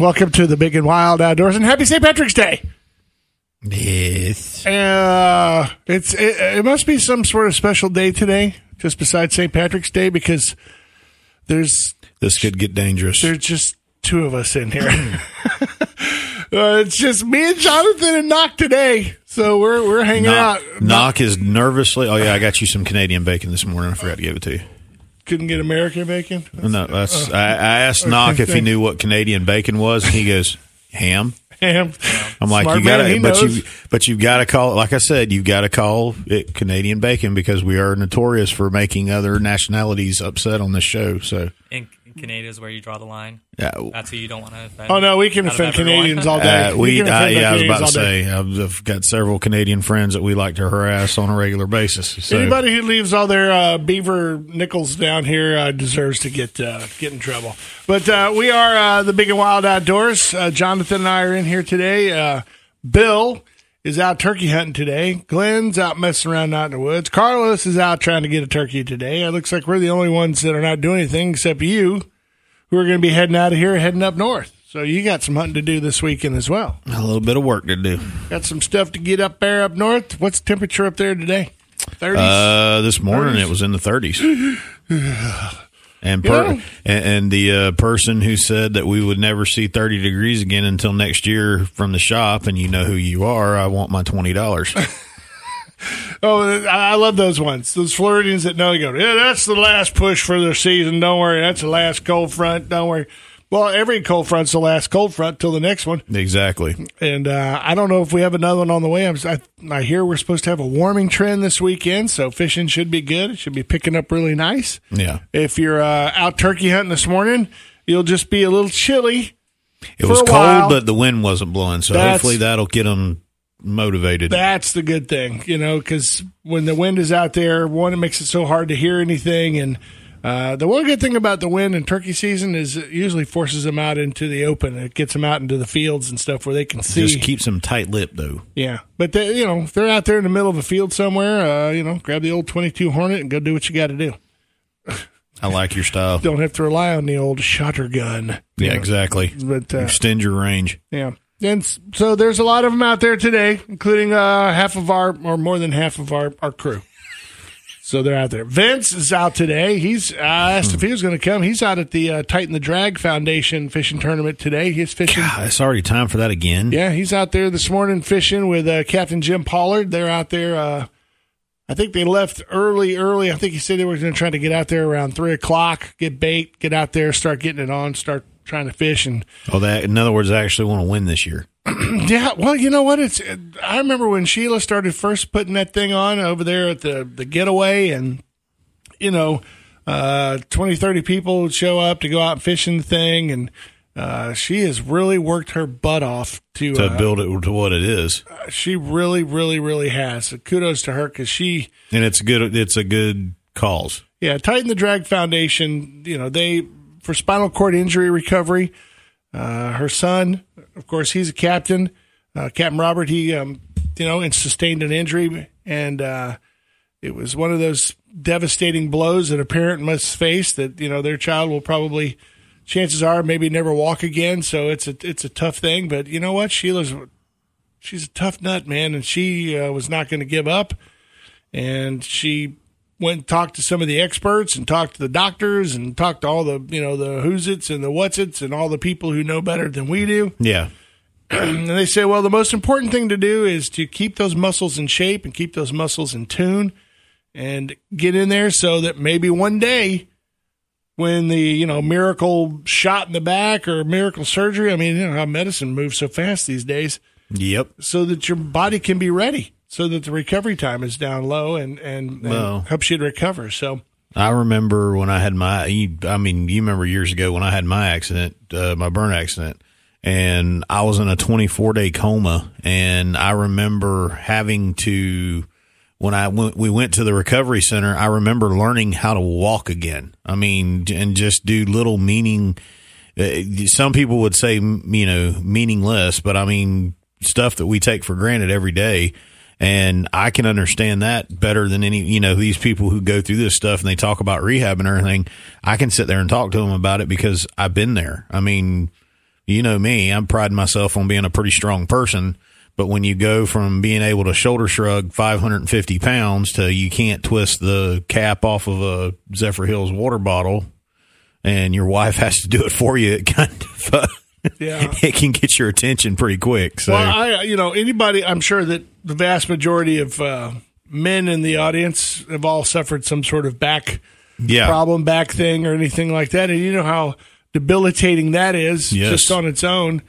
Welcome to the Big and Wild Outdoors, and Happy St. Patrick's Day. Yes. Uh, it's it, it must be some sort of special day today, just besides St. Patrick's Day, because there's This could get dangerous. there's just two of us in here. uh, it's just me and Jonathan and Knock today, so we're we're hanging Knock, out. Knock is nervously. Oh yeah, I got you some Canadian bacon this morning. I forgot to give it to you. Couldn't get American bacon. No, that's. Uh, I, I asked Knock if he knew what Canadian bacon was, and he goes ham. Ham. I'm like, Smart you got man, he to, but knows. you, but you've got to call it. Like I said, you've got to call it Canadian bacon because we are notorious for making other nationalities upset on this show. So, in, in Canada is where you draw the line. yeah, That's who you don't want to offend. Oh no, we can offend. Canadians all day. Uh, we, can uh, yeah, I was about to say, I've, I've got several Canadian friends that we like to harass on a regular basis. So, Anybody who leaves all their uh, beaver nickels down here uh, deserves to get uh, get in trouble. But uh, we are uh, the Big and Wild Outdoors. Uh, Jonathan and I are in here today. Uh, Bill is out turkey hunting today. Glenn's out messing around out in the woods. Carlos is out trying to get a turkey today. It looks like we're the only ones that are not doing anything except you, who are going to be heading out of here, heading up north. So you got some hunting to do this weekend as well. a little bit of work to do. Got some stuff to get up there up north. What's the temperature up there today? 30s? Uh, this morning it was in the 30s. And, per, Yeah. and, and the uh, person who said that we would never see 30 degrees again until next year from the shop, and you know who you are, I want my $20. Oh, I love those ones. Those Floridians that know you go, yeah, that's the last push for the season. Don't worry. That's the last cold front. Don't worry. Well, every cold front's the last cold front till the next one. exactly. And uh, I don't know if we have another one on the way. I'm, I, I hear we're supposed to have a warming trend this weekend, so fishing should be good. It should be picking up really nice. Yeah. If you're uh, out turkey hunting this morning, you'll just be a little chilly. It was cold, while. but the wind wasn't blowing, so That's- hopefully that'll get them motivated. That's the good thing, you know, because when the wind is out there, one, it makes it so hard to hear anything. And uh, the one good thing about the wind in turkey season is it usually forces them out into the open. It gets them out into the fields and stuff where they can see. Just keeps them tight lipped, though. yeah. But, they, you know, if they're out there in the middle of a field somewhere, uh, you know, grab the old 22 Hornet and go do what you got to do. I like your style. Don't have to rely on the old shotter gun. Yeah, exactly. But, uh, Extend your range. Yeah. And so there's a lot of them out there today, including uh, half of our, or more than half of our, our crew. So they're out there. Vince is out today. He's I asked if he was going to come. He's out at the uh, Tighten the Drag Foundation fishing tournament today. He's fishing. God, it's already time for that again. Yeah, he's out there this morning fishing with uh, Captain Jim Pollard. They're out there. Uh, I think they left early, early. I think he said they were going to try to get out there around three o'clock, get bait, get out there, start getting it on, start trying to fish, and Oh, that. In other words, I actually want to win this year. Yeah, well, you know what? It's I remember when Sheila started first putting that thing on over there at the the getaway, and you know, uh, 20, 30 people would show up to go out fishing the thing, and uh, she has really worked her butt off to. To uh, build it to what it is, she really, really, really has. So kudos to her because she, and it's good. It's a good cause. yeah, Tighten the Drag Foundation. You know, they for spinal cord injury recovery. Uh, her son, of course, he's a captain. Uh, captain Robert, he, um, you know, and sustained an injury, and uh, it was one of those devastating blows that a parent must face. That you know their child will probably, chances are, maybe never walk again. So it's a it's a tough thing. But you know what, Sheila's, she's a tough nut, man, and she uh, was not going to give up, and she went and talked to some of the experts and talked to the doctors and talked to all the you know the who's its and the what's its and all the people who know better than we do Yeah. and they say well the most important thing to do is to keep those muscles in shape and keep those muscles in tune and get in there so that maybe one day when the you know miracle shot in the back or miracle surgery i mean you know how medicine moves so fast these days Yep. so that your body can be ready so that the recovery time is down low and and, and helps you to recover so I remember when I had my. I mean, you remember years ago when I had my accident, uh, my burn accident, and I was in a 24 day coma. And I remember having to, when I went, we went to the recovery center, I remember learning how to walk again. I mean, and just do little meaning. Uh, some people would say, you know, meaningless, but I mean, stuff that we take for granted every day. And I can understand that better than any, you know, these people who go through this stuff and they talk about rehab and everything. I can sit there and talk to them about it because I've been there. I mean, you know me, I'm priding myself on being a pretty strong person. But when you go from being able to shoulder shrug 550 pounds to you can't twist the cap off of a Zephyrhills water bottle and your wife has to do it for you, it kind of, uh, Yeah. it can get your attention pretty quick. So, Well, I, you know, anybody, I'm sure that the vast majority of uh, men in the audience have all suffered some sort of back yeah. problem, back thing, or anything like that. And you know how debilitating that is Yes. just on its own.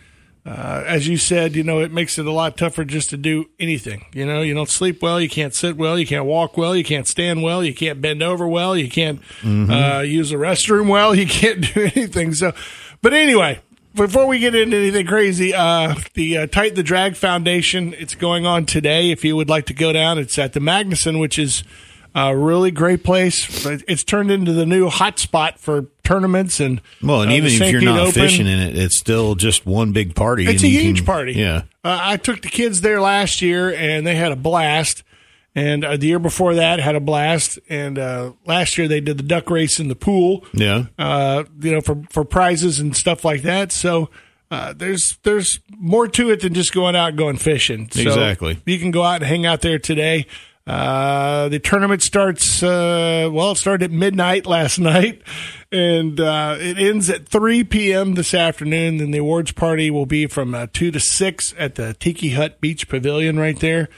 Uh, as you said, you know, it makes it a lot tougher just to do anything. You know, you don't sleep well, you can't sit well, you can't walk well, you can't stand well, you can't bend over well, you can't uh, use the restroom well, you can't do anything. So, but anyway, before we get into anything crazy, uh, the uh, Tight the Drag Foundation, it's going on today. If you would like to go down, it's at the Magnuson, which is a really great place. It's turned into the new hotspot for tournaments and Well, and uh, even if you're not Open. fishing in it, it's still just one big party. It's a huge can- party. Yeah. Uh, I took the kids there last year, and they had a blast. And uh, the year before that, had a blast. And uh, last year, they did the duck race in the pool. Yeah. Uh, you know, for for prizes and stuff like that. So. Uh, there's there's more to it than just going out and going fishing. So Exactly. You can go out and hang out there today. Uh, the tournament starts. Uh, well, it started at midnight last night, and uh, it ends at 3 p.m. this afternoon. Then the awards party will be from uh, two to six at the Tiki Hut Beach Pavilion right there,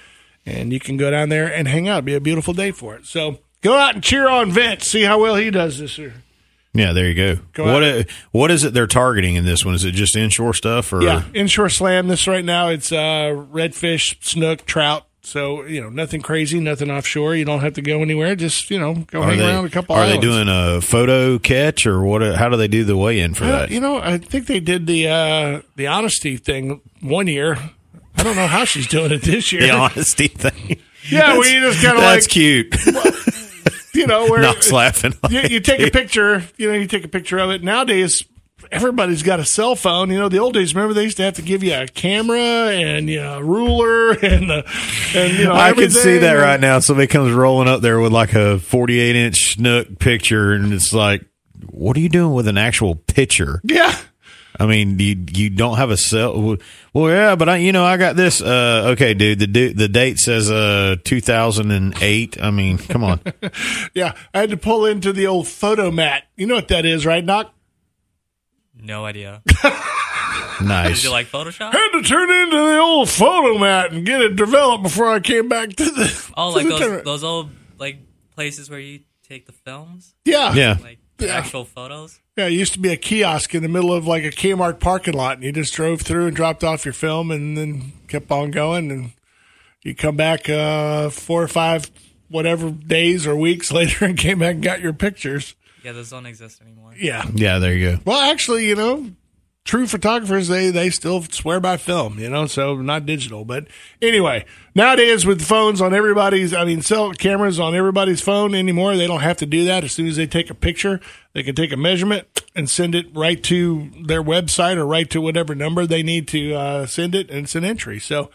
and you can go down there and hang out. It'll be a beautiful day for it. So go out and cheer on Vince. See how well he does this year. Yeah, there you go. Go what uh, what is it they're targeting in this one? Is it just inshore stuff or Yeah, inshore slam. This right now, it's uh, redfish, snook, trout. So you know, nothing crazy, nothing offshore. You don't have to go anywhere. Just you know, go are hang they around a couple. Hours. Are they doing a photo catch or what? How do they do the weigh in for Uh, that? you know, I think they did the uh, the honesty thing one year. I don't know how she's doing it this year. the honesty thing. Yeah, you just kinda like that's cute. you know, where Knox laughing. you, you take a picture. You know, you take a picture of it. Nowadays, everybody's got a cell phone. You know, the old days. Remember, they used to have to give you a camera and you know, a ruler and the and you know. I can see that right now. Somebody comes rolling up there with like a 48 inch snook picture, and it's like, what are you doing with an actual picture? Yeah. I mean, you you don't have a cell. Well, yeah, but I, you know, I got this. Uh, okay, dude, the the date says uh 2008. I mean, come on. Yeah, I had to pull into the old Fotomat. You know what that is, right, Doc? No idea. nice. Did you like Photoshop? had to turn into the old Fotomat and get it developed before I came back to the. Oh, to like the those tournament. those old like places where you take the films, Yeah, Yeah. like the Yeah. actual photos. Yeah. It used to be a kiosk in the middle of like a Kmart parking lot, and you just drove through and dropped off your film, and then kept on going, and you come back uh, four or five whatever days or weeks later, and came back and got your pictures. Yeah, those don't exist anymore. Yeah. Yeah, there you go. Well, actually, you know, true photographers they they still swear by film, you know, so not digital. But anyway, nowadays with phones on everybody's, I mean, cell cameras on everybody's phone anymore, they don't have to do that. As soon as they take a picture, they can take a measurement and send it right to their website or right to whatever number they need to uh, send it, and it's an entry. So.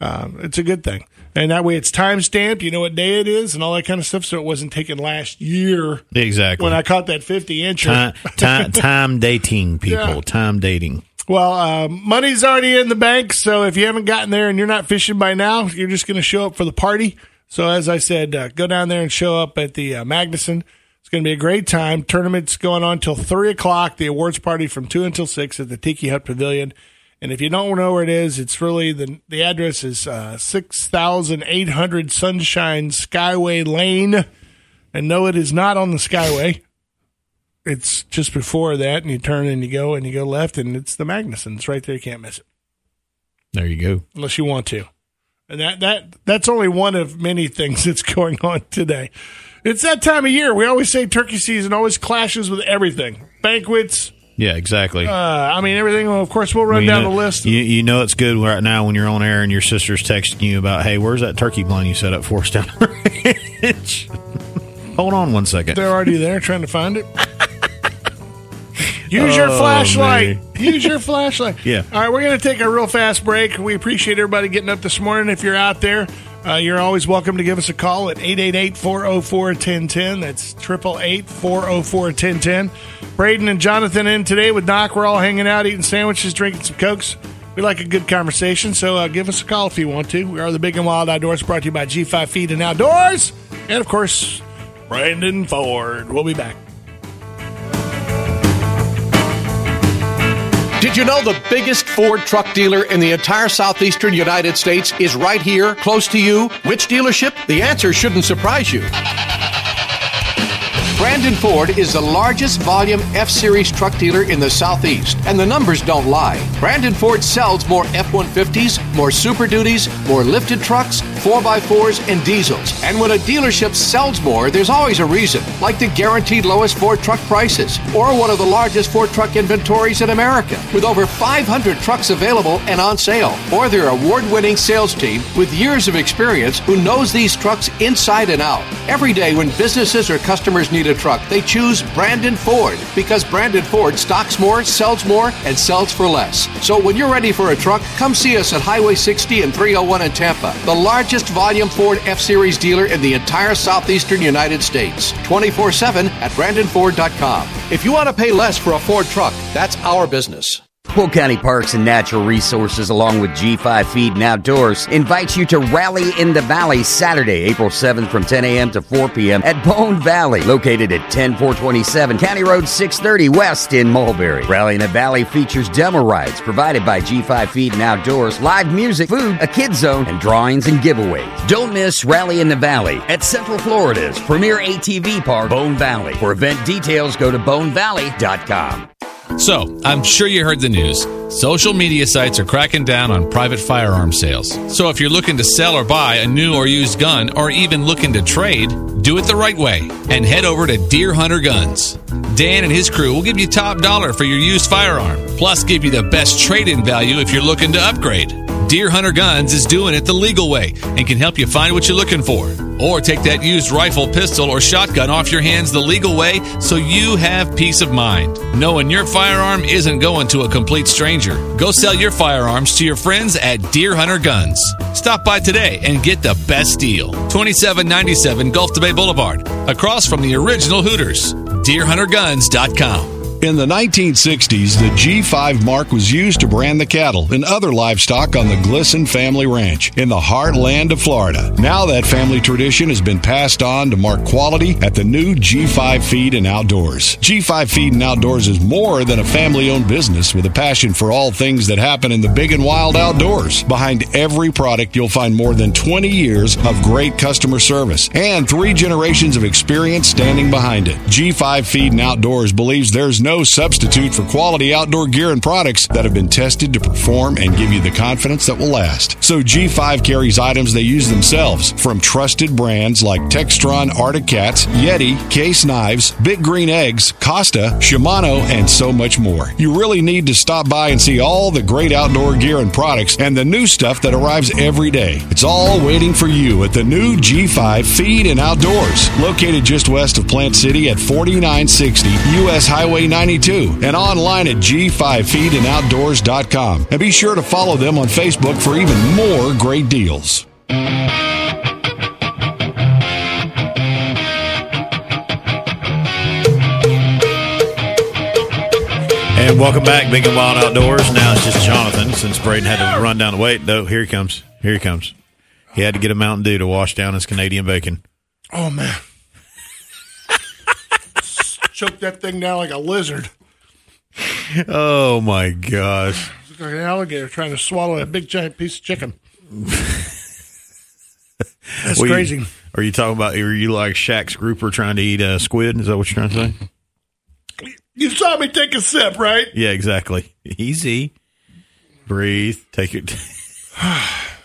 Um, it's a good thing, and that way it's time stamped. You know what day it is, and all that kind of stuff. So it wasn't taken last year Exactly. when I caught that fifty inch. time, time, time dating people. Yeah. Time dating. Well, um, money's already in the bank, so if you haven't gotten there and you're not fishing by now, you're just going to show up for the party. So, as I said, uh, go down there and show up at the uh, Magnuson. It's going to be a great time. Tournament's going on till three o'clock. The awards party from two until six at the Tiki Hut Pavilion. And if you don't know where it is, it's really the the address is uh, six thousand eight hundred Sunshine Skyway Lane. And no, it is not on the Skyway it's just before that, and you turn and you go and you go left, and it's the Magnuson. It's right there. You can't miss it There you go. unless you want to. And that that that's only one of many things that's going on today. It's that time of year. We always say turkey season always clashes with everything: banquets, Yeah, exactly. Uh, I mean, everything. Well, of course, we'll run Well, down know, the list. You, you know it's good right now when you're on air and your sister's texting you about, hey, where's that turkey blind you set up for us down the ranch? Hold on one second. They're already there trying to find it. Use your Oh, flashlight. Use your flashlight. Yeah. All right, we're going to take a real fast break. We appreciate everybody getting up this morning. If you're out there, uh, you're always welcome to give us a call at 888 404 1010. That's 888 404 1010. Braden and Jonathan in today with Doc. We're all hanging out, eating sandwiches, drinking some Cokes. We like a good conversation, so uh, give us a call if you want to. We are the Big and Wild Outdoors brought to you by G5 Feed and Outdoors. And of course, Brandon Ford. We'll be back. Did you know the biggest Ford truck dealer in the entire southeastern United States is right here, close to you? Which dealership? The answer shouldn't surprise you. Brandon Ford is the largest volume F Series truck dealer in the Southeast, and the numbers don't lie. Brandon Ford sells more F 150s, more Super Duties, more lifted trucks, 4x4s, and diesels. And when a dealership sells more, there's always a reason, like the guaranteed lowest Ford truck prices, or one of the largest Ford truck inventories in America, with over 500 trucks available and on sale, or their award winning sales team with years of experience who knows these trucks inside and out. Every day when businesses or customers need a truck, they choose Brandon Ford because Brandon Ford stocks more, sells more, and sells for less. So when you're ready for a truck, come see us at Highway 60 and 301 in Tampa, the largest volume Ford F Series dealer in the entire southeastern United States. 24 7 at BrandonFord.com. If you want to pay less for a Ford truck, that's our business. Polk County Parks and Natural Resources, along with G5 Feed and Outdoors, invites you to Rally in the Valley Saturday, April 7th from 10 a.m. to 4 p.m. at Bone Valley, located at 10427 County Road 630 West in Mulberry. Rally in the Valley features demo rides provided by G5 Feed and Outdoors, live music, food, a kid zone, and drawings and giveaways. Don't miss Rally in the Valley at Central Florida's premier ATV park, Bone Valley. For event details, go to bonevalley.com. So, I'm sure you heard the news. Social media sites are cracking down on private firearm sales. So, if you're looking to sell or buy a new or used gun, or even looking to trade, do it the right way and head over to Deer Hunter Guns. Dan and his crew will give you top dollar for your used firearm, plus give you the best trade in value if you're looking to upgrade. Deer Hunter Guns is doing it the legal way and can help you find what you're looking for. Or take that used rifle, pistol, or shotgun off your hands the legal way so you have peace of mind, knowing your firearm isn't going to a complete stranger. Go sell your firearms to your friends at Deer Hunter Guns. Stop by today and get the best deal. 2797 Gulf to Bay Boulevard, across from the original Hooters. DeerHunterGuns.com. In the 1960s, the G5 mark was used to brand the cattle and other livestock on the Glisson family ranch in the heartland of Florida. Now that family tradition has been passed on to mark quality at the new G5 Feed and Outdoors. G5 Feed and Outdoors is more than a family owned business with a passion for all things that happen in the big and wild outdoors. Behind every product, you'll find more than 20 years of great customer service and three generations of experience standing behind it. G5 Feed and Outdoors believes there's substitute for quality outdoor gear and products that have been tested to perform and give you the confidence that will last. So G5 carries items they use themselves from trusted brands like Textron Arctic Cats, Yeti, Case Knives, Big Green Eggs, Costa, Shimano, and so much more. You really need to stop by and see all the great outdoor gear and products and the new stuff that arrives every day. It's all waiting for you at the new G5 Feed and Outdoors, located just west of Plant City at 4960 US Highway 92 and online at g5feedandoutdoors.com. And be sure to follow them on Facebook for even more great deals. And welcome back, Big and Wild Outdoors. Now it's just Jonathan since Braden had to run down the weight. No, here he comes. Here he comes. He had to get a Mountain Dew to wash down his Canadian bacon. Oh man, choke that thing down like a lizard, Oh my gosh. Like an alligator trying to swallow a big giant piece of chicken. That's Well, you- crazy. Are you talking about? Are you like Shaq's grouper trying to eat a squid? Is that what you're trying to say? You saw me take a sip, right? Yeah, exactly. Easy. Breathe. Take it.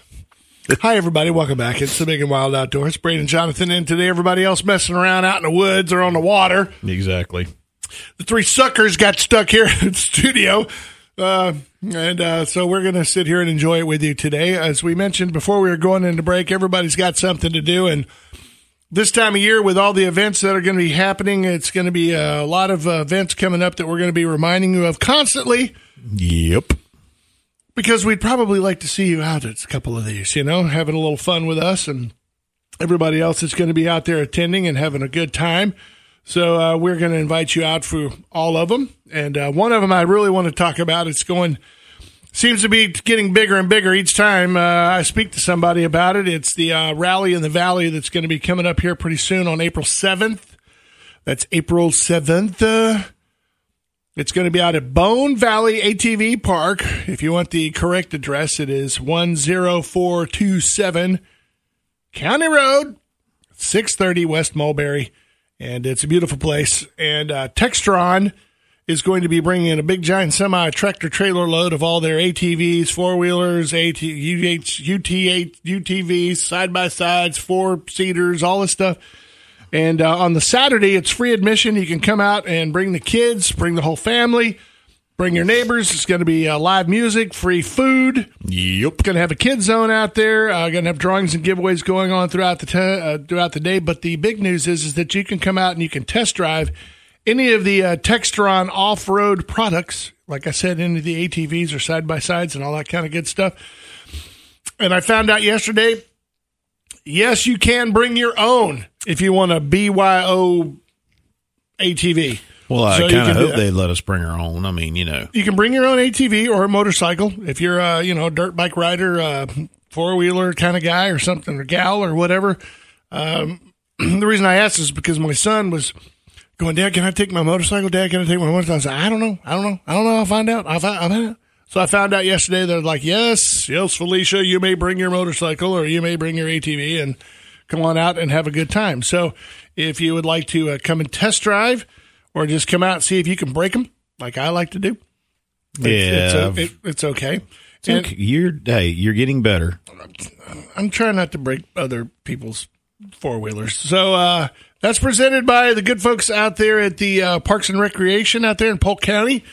Hi, everybody. Welcome back. It's the Big and Wild Outdoors. Braden Jonathan in today. Everybody else messing around out in the woods or on the water. exactly. the three suckers got stuck here in the studio. Uh, and uh, so we're going to sit here and enjoy it with you today. As we mentioned before we were going into break, everybody's got something to do. And this time of year, with all the events that are going to be happening, it's going to be a lot of uh, events coming up that we're going to be reminding you of constantly Yep. Because we'd probably like to see you out at a couple of these, you know, having a little fun with us and everybody else that's going to be out there attending and having a good time. So uh, we're going to invite you out for all of them, and uh, one of them I really want to talk about. It's going seems to be getting bigger and bigger each time uh, I speak to somebody about it. It's the uh, rally in the valley that's going to be coming up here pretty soon on April seventh. That's April seventh. It's going to be out at Bone Valley ATV Park. If you want the correct address, it is 10427 County Road, 630 West Mulberry. And it's a beautiful place. And uh, Textron is going to be bringing in a big giant semi tractor trailer load of all their ATVs, four wheelers, AT, UT, UTVs, side by sides, four seaters, all this stuff. And uh, on the Saturday, it's free admission. You can come out and bring the kids, bring the whole family, bring your neighbors. It's going to be uh, live music, free food. Yep. Going to have a kids zone out there. Uh, going to have drawings and giveaways going on throughout the t- uh, throughout the day. But the big news is is that you can come out and you can test drive any of the uh, Textron off road products. Like I said, any of the ATVs or side by sides and all that kind of good stuff. And I found out yesterday. Yes, you can bring your own if you want a BYO ATV. Well, I So kind of hope they let us bring our own. I mean, you know, You can bring your own ATV or a motorcycle if you're a you know dirt bike rider, uh, four wheeler kind of guy or something or gal or whatever. Um, the reason I asked is because my son was going, Dad, can I take my motorcycle? Dad, can I take my motorcycle? I said, I don't know, I don't know, I don't know. I'll find out. I'll find out. So I found out yesterday. They're like, yes, yes, Felicia, you may bring your motorcycle or you may bring your ATV and come on out and have a good time. So if you would like to uh, come and test drive or just come out and see if you can break them, like I like to do. It's, yeah, it's, it, it's okay. it's And okay. you're hey, you're getting better. I'm trying not to break other people's four wheelers. So uh, that's presented by the good folks out there at the uh, Parks and Recreation out there in Polk County.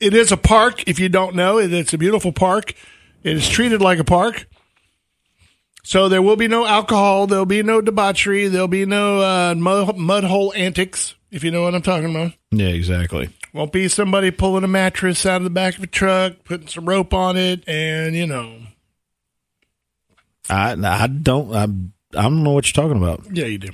It is a park. If you don't know, it, it's a beautiful park. It is treated like a park. So there will be no alcohol. There'll be no debauchery. There'll be no uh, mud, mud hole antics. If you know what I'm talking about. Yeah, exactly. Won't be somebody pulling a mattress out of the back of a truck, putting some rope on it, and you know, I I don't I I don't know what you're talking about. yeah, you do.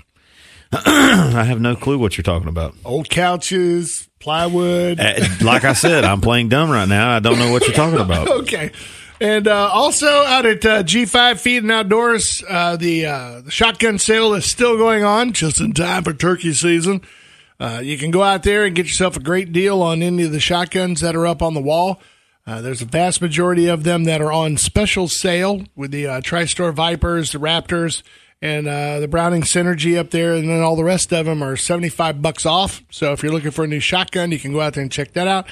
I have no clue what you're talking about. Old couches, plywood. Uh, like I said, I'm playing dumb right now. I don't know what you're talking about. okay. And uh, also out at uh, G5 Feed and Outdoors, uh, the, uh, the shotgun sale is still going on just in time for turkey season. Uh, you can go out there and get yourself a great deal on any of the shotguns that are up on the wall. Uh, there's a vast majority of them that are on special sale with the uh, TriStar Vipers, the Raptors, and uh, the Browning Cynergy up there, and then all the rest of them are 75 bucks off. So if you're looking for a new shotgun, you can go out there and check that out.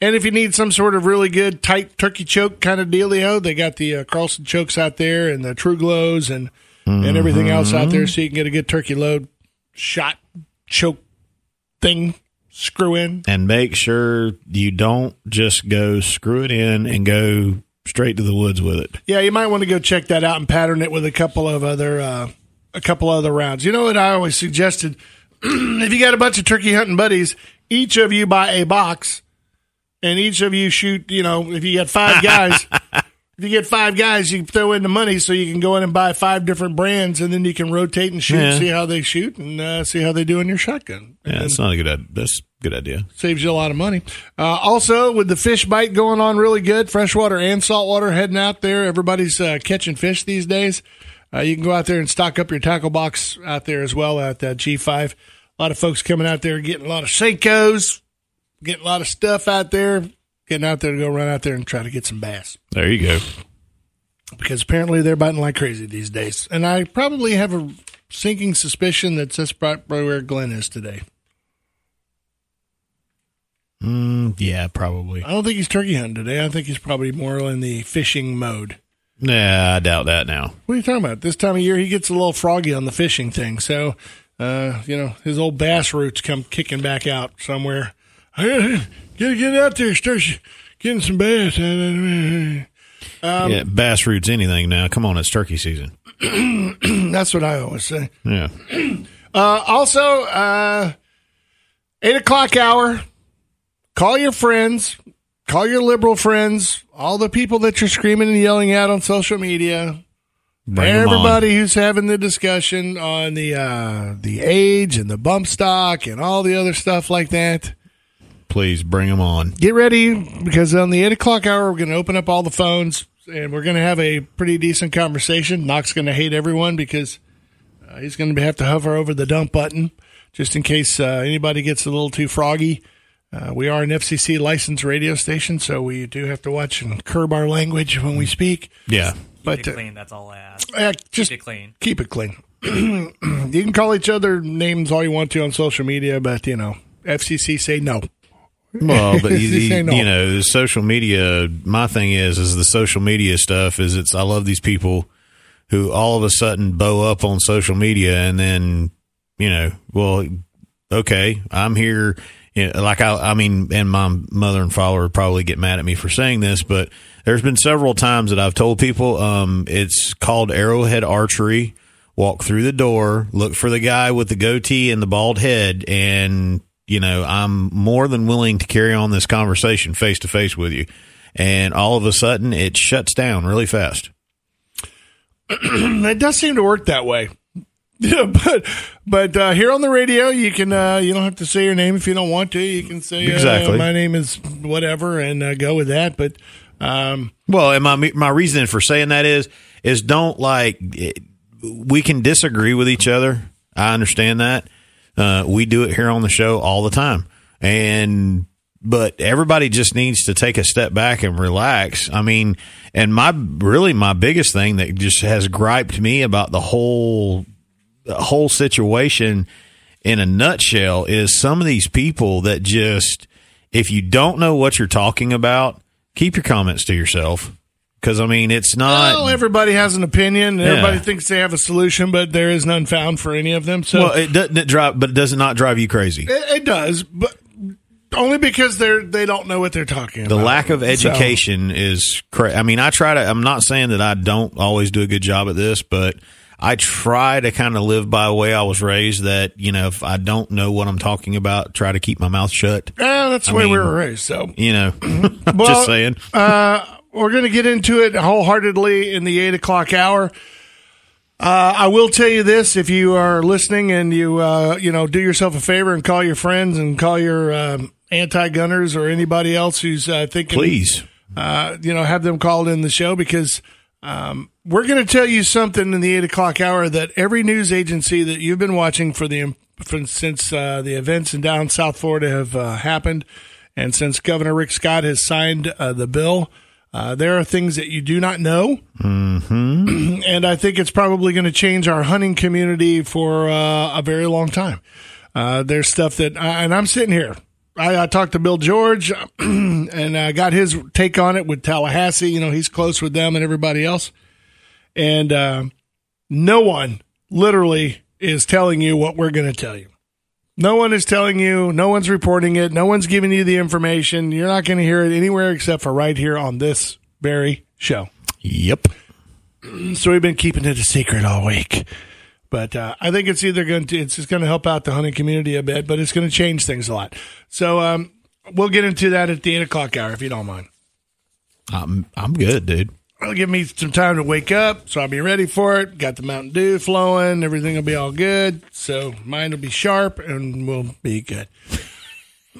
And if you need some sort of really good tight turkey choke kind of dealio, they got the uh, Carlson chokes out there and the TruGlos and and everything else out there, so you can get a good turkey load shot choke thing screw in. And make sure you don't just go screw it in and go straight to the woods with it. Yeah, you might want to go check that out and pattern it with a couple of other uh, a couple other rounds. You know what I always suggested? if you got a bunch of turkey hunting buddies, each of you buy a box, and each of you shoot. You know, if you got five guys. If you get five guys, you throw in the money so you can go in and buy five different brands, and then you can rotate and shoot, Yeah. see how they shoot, and uh, see how they do in your shotgun. Yeah, that's not a good. id- That's a good idea. saves you a lot of money. Uh, also, with the fish bite going on really good, freshwater and saltwater heading out there. Everybody's uh, catching fish these days. Uh, you can go out there and stock up your tackle box out there as well at uh, G5. A lot of folks coming out there getting a lot of Senkos, getting a lot of stuff out there, getting out there to go run out there and try to get some bass There you go. because apparently they're biting like crazy these days. And I probably have a sinking suspicion that that's probably where Glenn is today. Mm, yeah, probably. I don't think he's turkey hunting today. I think he's probably more in the fishing mode. Nah, I doubt that now. What are you talking about? This time of year, he gets a little froggy on the fishing thing. So uh, you know, his old bass roots come kicking back out somewhere. Get get out there, start getting some bass. Um, yeah, bass roots anything now. Come on, it's turkey season. That's what I always say. Yeah. Uh, also, uh, eight o'clock hour. Call your friends. Call your liberal friends. All the people that you're screaming and yelling at on social media. Bring. Everybody who's having the discussion on the uh, the age and the bump stock and all the other stuff like that. Please bring them on. Get ready because on the eight o'clock hour, we're going to open up all the phones and we're going to have a pretty decent conversation. Knock's going to hate everyone because uh, he's going to have to hover over the dump button just in case uh, anybody gets a little too froggy. Uh, we are an FCC licensed radio station, so we do have to watch and curb our language when we speak. Yeah. But Keep it uh, clean. That's all I ask. uh, just Keep it clean. keep it clean. you can call each other names all you want to on social media, but you know, FCC say no. Well, but you, you, you know, the social media. My thing is, is the social media stuff. Is it's I love these people who all of a sudden bow up on social media, and then you know, well, okay, I'm here. You know, like I, I mean, and my mother and father would probably get mad at me for saying this, but there's been several times that I've told people, um, it's called Arrowhead Archery. Walk through the door, look for the guy with the goatee and the bald head, and you know, I'm more than willing to carry on this conversation face to face with you. And all of a sudden, it shuts down really fast. it does seem to work that way. Yeah, but but uh, here on the radio, you can uh, you don't have to say your name if you don't want to. You can say uh, Exactly. my name is whatever and uh, go with that. But um, Well, and my my reason for saying that is is don't like we can disagree with each other. I understand that. Uh, we do it here on the show all the time, and but everybody just needs to take a step back and relax. I mean, and my really my biggest thing that just has griped me about the whole the whole situation in a nutshell is some of these people that just if you don't know what you're talking about, keep your comments to yourself. Because I mean, it's not. well, everybody has an opinion. Yeah. Everybody thinks they have a solution, but there is none found for any of them. So well, it doesn't it drive, but it does it not drive you crazy? it, it does, but only because they're they don't know what they're talking The about. lack of So- education is crazy. I mean, I try to. I'm not saying that I don't always do a good job at this, but I try to kind of live by the way I was raised. That you know, if I don't know what I'm talking about, try to keep my mouth shut. Yeah, that's the I way we were raised. So You know, Well, just saying. Uh, we're going to get into it wholeheartedly in the eight o'clock hour. Uh, I will tell you this: if you are listening and you uh, you know do yourself a favor and call your friends and call your um, anti-gunners or anybody else who's uh, thinking, Please. uh, you know, have them called in the show because um, we're going to tell you something in the eight o'clock hour that every news agency that you've been watching for the for, since uh, the events in down South Florida have uh, happened, and since Governor Rick Scott has signed uh, the bill. Uh, there are things that you do not know, mm-hmm. and I think it's probably going to change our hunting community for uh, a very long time. Uh, there's stuff that, and I'm sitting here. I, I talked to Bill George, and I got his take on it with Tallahassee. You know, he's close with them and everybody else, and uh, no one literally is telling you what we're going to tell you. No one is telling you. No one's reporting it. No one's giving you the information. You're not going to hear it anywhere except for right here on this very show. Yep. So we've been keeping it a secret all week. But uh, I think it's either going to it's just going to help out the hunting community a bit, but it's going to change things a lot. So um, we'll get into that at the eight o'clock hour if you don't mind. I'm I'm good, dude. It'll give me some time to wake up, so I'll be ready for it. Got the Mountain Dew flowing, everything will be all good. So mine will be sharp and we'll be good.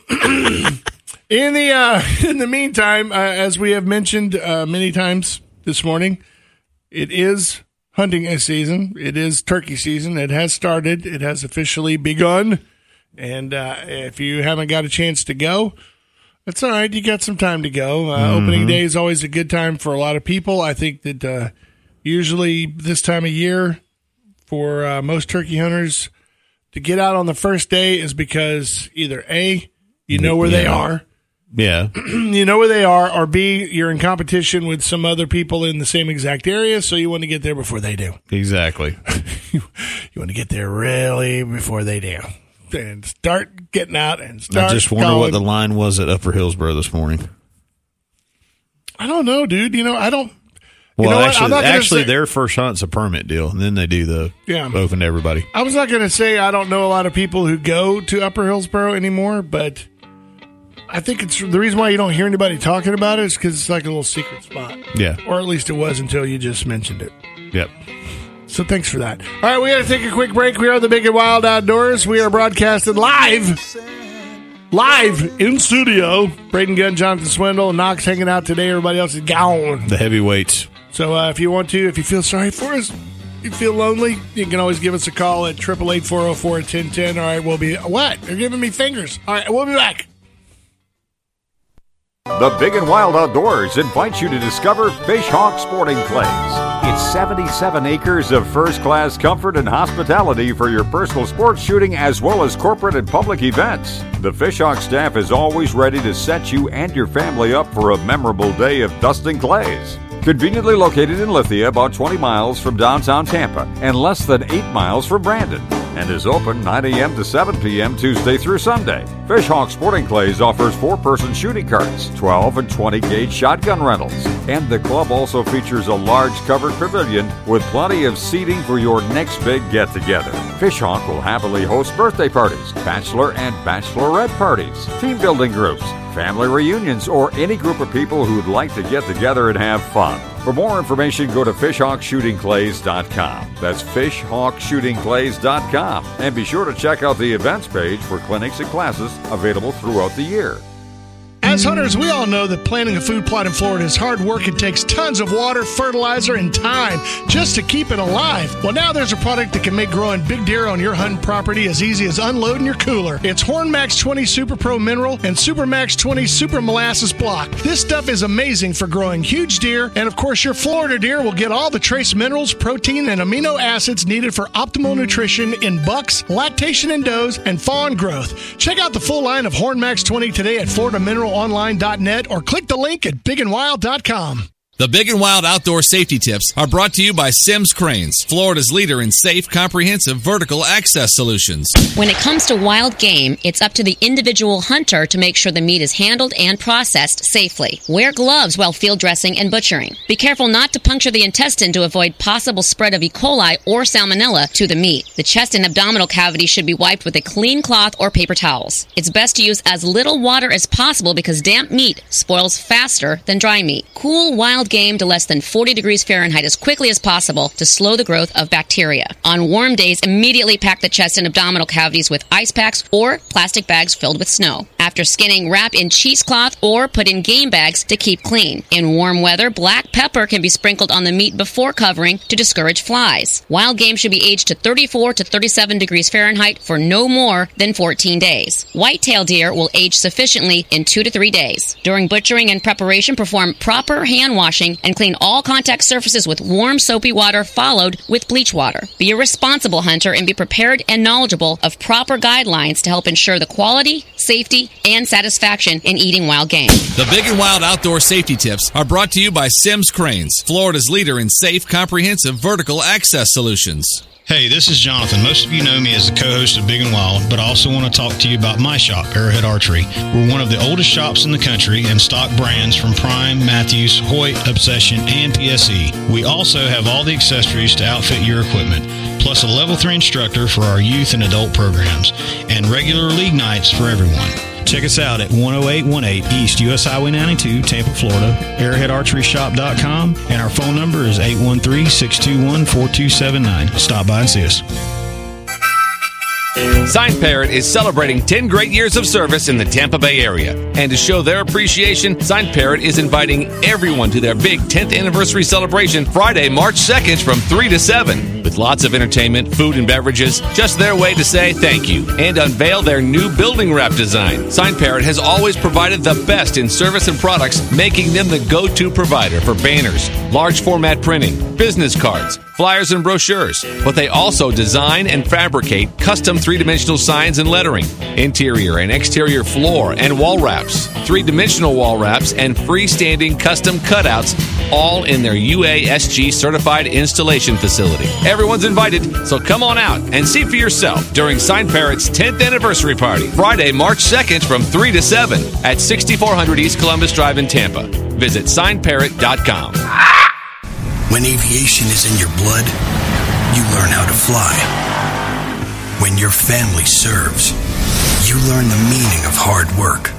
in the uh, in the meantime, uh, as we have mentioned uh, many times this morning, it is hunting season. It is turkey season. It has started. It has officially begun. And uh, if you haven't got a chance to go, that's all right. You got some time to go. Uh, Opening day is always a good time for a lot of people. I think that uh, usually this time of year for uh, most turkey hunters to get out on the first day is because either A, you know where they are, Yeah. you know where they are, or B, you're in competition with some other people in the same exact area, so you want to get there before they do. Exactly. you want to get there really before they do, and start getting out and start. I just wonder what the line was at Upper Hillsborough this morning. I don't know, dude. You know, I don't. Well, you know actually, actually, say- their first hunt's a permit deal, and then they do the Yeah. open to everybody. I was not going to say I don't know a lot of people who go to Upper Hillsborough anymore, but I think it's the reason why you don't hear anybody talking about it is because it's like a little secret spot. Yeah. Or at least it was until you just mentioned it. Yep. So thanks for that. All right, we got to take a quick break. We are the Big and Wild Outdoors. We are broadcasting live, live in studio. Braden Gunn, Jonathan Swindle, and Knox hanging out today. Everybody else is gone. The heavyweights. So uh, if you want to, if you feel sorry for us, you feel lonely, you can always give us a call at triple eight four zero four ten ten. All right, we'll be what? They're giving me fingers. All right, we'll be back. The Big and Wild Outdoors invites you to discover Fishhawk Sporting Clays. It's 77 acres of first class comfort and hospitality for your personal sports shooting as well as corporate and public events. The Fishhawk staff is always ready to set you and your family up for a memorable day of dusting clays. Conveniently located in Lithia, about 20 miles from downtown Tampa and less than 8 miles from Brandon and is open 9 a.m. to 7 p.m. Tuesday through Sunday. Fishhawk Sporting Clays offers four person shooting carts, 12 and 20 gauge shotgun rentals, and the club also features a large covered pavilion with plenty of seating for your next big get together. Fishhawk will happily host birthday parties, bachelor and bachelorette parties, team building groups, family reunions, or any group of people who'd like to get together and have fun. For more information, go to fishhawkshootingclays.com. That's fishhawkshootingclays.com. And be sure to check out the events page for clinics and classes available throughout the year. As hunters, we all know that planting a food plot in Florida is hard work and takes tons of water, fertilizer, and time just to keep it alive. Well, now there's a product that can make growing big deer on your hunting property as easy as unloading your cooler. It's Horn Max 20 Super Pro Mineral and Super Max 20 Super Molasses Block. This stuff is amazing for growing huge deer, and of course, your Florida deer will get all the trace minerals, protein, and amino acids needed for optimal nutrition in bucks, lactation in does, and fawn growth. Check out the full line of Horn Max 20 today at FloridaMineralOnline.net or click the link at bigandwild.com. The Big and Wild Outdoor Safety Tips are brought to you by Sims Cranes, Florida's leader in safe, comprehensive vertical access solutions. When it comes to wild game, it's up to the individual hunter to make sure the meat is handled and processed safely. Wear gloves while field dressing and butchering. Be careful not to puncture the intestine to avoid possible spread of E. coli or salmonella to the meat. The chest and abdominal cavity should be wiped with a clean cloth or paper towels. It's best to use as little water as possible because damp meat spoils faster than dry meat. Cool wild game to less than 40 degrees Fahrenheit as quickly as possible to slow the growth of bacteria. On warm days, immediately pack the chest and abdominal cavities with ice packs or plastic bags filled with snow. After skinning, wrap in cheesecloth or put in game bags to keep clean. In warm weather, black pepper can be sprinkled on the meat before covering to discourage flies. Wild game should be aged to 34 to 37 degrees Fahrenheit for no more than 14 days. Whitetail deer will age sufficiently in 2 to 3 days. During butchering and preparation, perform proper hand washing and clean all contact surfaces with warm soapy water followed with bleach water. Be a responsible hunter and be prepared and knowledgeable of proper guidelines to help ensure the quality, safety, and satisfaction in eating wild game. The Big and Wild Outdoor Safety Tips are brought to you by Sims Cranes, Florida's leader in safe, comprehensive vertical access solutions. Hey, this is Jonathan. Most of you know me as the co-host of Big and Wild, but I also want to talk to you about my shop, Arrowhead Archery. We're one of the oldest shops in the country and stock brands from Prime, Mathews, Hoyt, Obsession, and PSE. We also have all the accessories to outfit your equipment, plus a level 3 instructor for our youth and adult programs, and regular league nights for everyone. Check us out at 10818 East US Highway 92, Tampa, Florida, arrowheadarcheryshop.com, and our phone number is 813 621 4279. Stop by and see us. Sign Parrot is celebrating 10 great years of service in the Tampa Bay area. And to show their appreciation, Sign Parrot is inviting everyone to their big 10th anniversary celebration Friday, March 2nd from 3 to 7. With lots of entertainment, food, and beverages, just their way to say thank you and unveil their new building wrap design. Sign Parrot has always provided the best in service and products, making them the go to provider for banners, large format printing, business cards, flyers, and brochures. But they also design and fabricate custom three dimensional signs and lettering, interior and exterior floor and wall wraps, three dimensional wall wraps, and freestanding custom cutouts all in their UASG certified installation facility. Everyone's invited, so come on out and see for yourself during Sign Parrot's 10th anniversary party, Friday, March 2nd from 3 to 7 at 6400 East Columbus Drive in Tampa. Visit signparrot.com. When aviation is in your blood, you learn how to fly. When your family serves, you learn the meaning of hard work.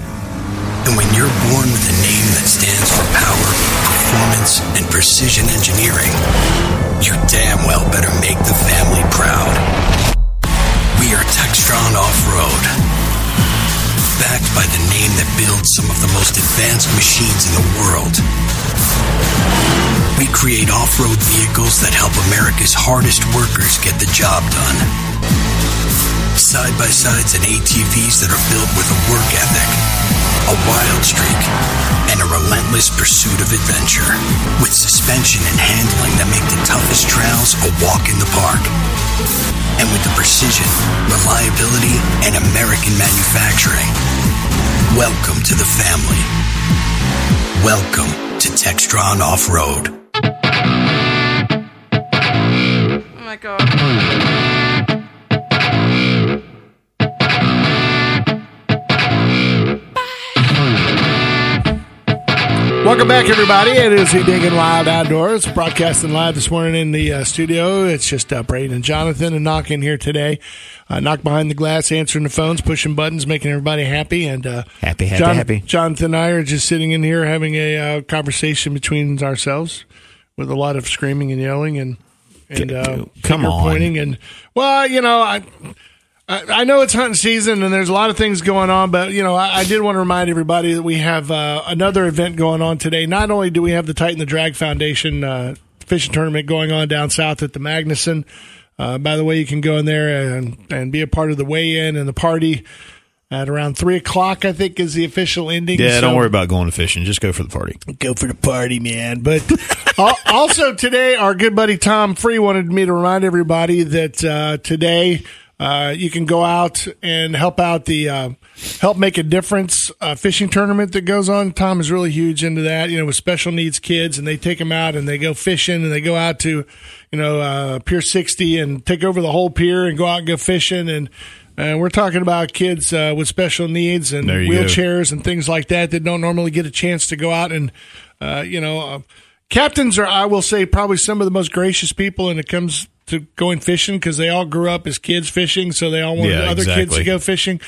And when you're born with a name that stands for power, performance, and precision engineering, you damn well better make the family proud. We are Textron Off-Road. Backed by the name that builds some of the most advanced machines in the world. We create off-road vehicles that help America's hardest workers get the job done. Side-by-sides and ATVs that are built with a work ethic, a wild streak, and a relentless pursuit of adventure. With suspension and handling that make the toughest trails a walk in the park. And with the precision, reliability, and American manufacturing. Welcome to the family. Welcome to Textron Off-Road. Oh my god. Welcome back, everybody. It is the Big and Wild Outdoors, broadcasting live this morning in the uh, studio. It's just uh, Braden and Jonathan and Knock in here today. Uh, knock behind the glass, answering the phones, pushing buttons, making everybody happy. And uh, Happy, happy, Jon- happy. Jonathan and I are just sitting in here having a uh, conversation between ourselves with a lot of screaming and yelling and and uh, Come finger on. pointing and well, you know, I. I I know it's hunting season and there's a lot of things going on, but you know, I, I did want to remind everybody that we have uh, another event going on today. Not only do we have the Titan the Drag Foundation uh, fishing tournament going on down south at the Magnuson. Uh, by the way, you can go in there and, and be a part of the weigh-in and the party at around three o'clock. I think is the official ending. Yeah, So- don't worry about going to fishing. Just go for the party. go for the party, man. But also today, our good buddy Tom Free wanted me to remind everybody that uh, today uh, you can go out and help out the uh, help make a difference uh, fishing tournament that goes on. Tom is really huge into that. You know, with special needs kids, and they take them out and they go fishing and they go out to you know uh, Pier 60 and take over the whole pier and go out and go fishing and. And we're talking about kids uh, with special needs and you go. wheelchairs and things like that that don't normally get a chance to go out and, uh, you know, uh, captains are, I will say, probably some of the most gracious people and it comes to going fishing because they all grew up as kids fishing, so they all wanted Yeah, other kids to go fishing.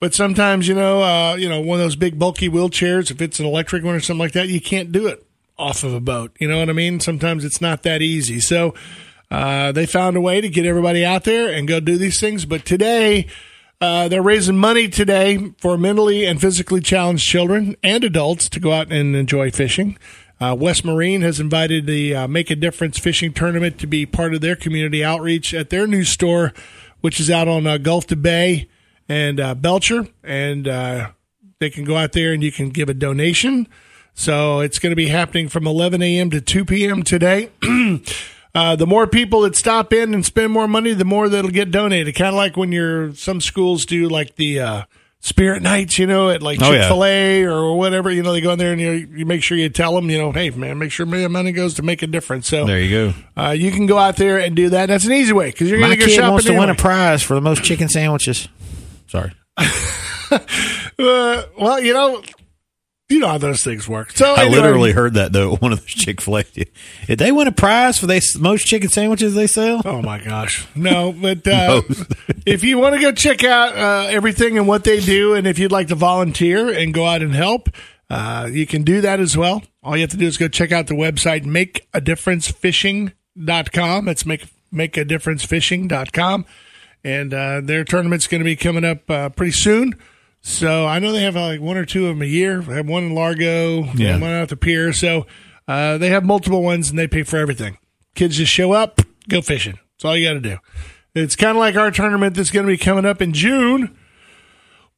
But sometimes, you know, uh, you know, one of those big bulky wheelchairs, if it's an electric one or something like that, you can't do it off of a boat. You know what I mean? Sometimes it's not that easy. So uh, they found a way to get everybody out there and go do these things. But today, uh, they're raising money today for mentally and physically challenged children and adults to go out and enjoy fishing. Uh, West Marine has invited the uh, Make a Difference fishing tournament to be part of their community outreach at their new store, which is out on uh, Gulf to Bay and uh, Belcher. And uh, they can go out there and you can give a donation. So it's going to be happening from 11 a.m. to 2 p.m. today. Uh, the more people that stop in and spend more money, the more that'll get donated. Kind of like when you're some schools do like the uh, spirit nights, you know, at like Oh, yeah. Chick Fil A or whatever. You know, they go in there and you, you make sure you tell them, you know, hey man, make sure my money goes to make a difference. So There you go. uh, you can go out there and do that. That's an easy way because you're going to go kid shopping. wants to win a prize for the most chicken sandwiches. Sorry. Uh, well, you know, you know how those things work. So I literally heard that though one of those Chick Fil A. Did they win a prize for they most chicken sandwiches they sell? Oh my gosh, no! But uh, if you want to go check out uh, everything and what they do, and if you'd like to volunteer and go out and help, uh, you can do that as well. All you have to do is go check out the website makeadifferencefishing.com. It's make makeadifferencefishing.com, and uh, their tournament's going to be coming up uh, pretty soon. So I know they have like one or two of them a year. They have one in Largo, Yeah. one out at the pier. So uh, they have multiple ones, and they pay for everything. Kids just show up, go fishing. That's all you got to do. It's kind of like our tournament that's going to be coming up in June.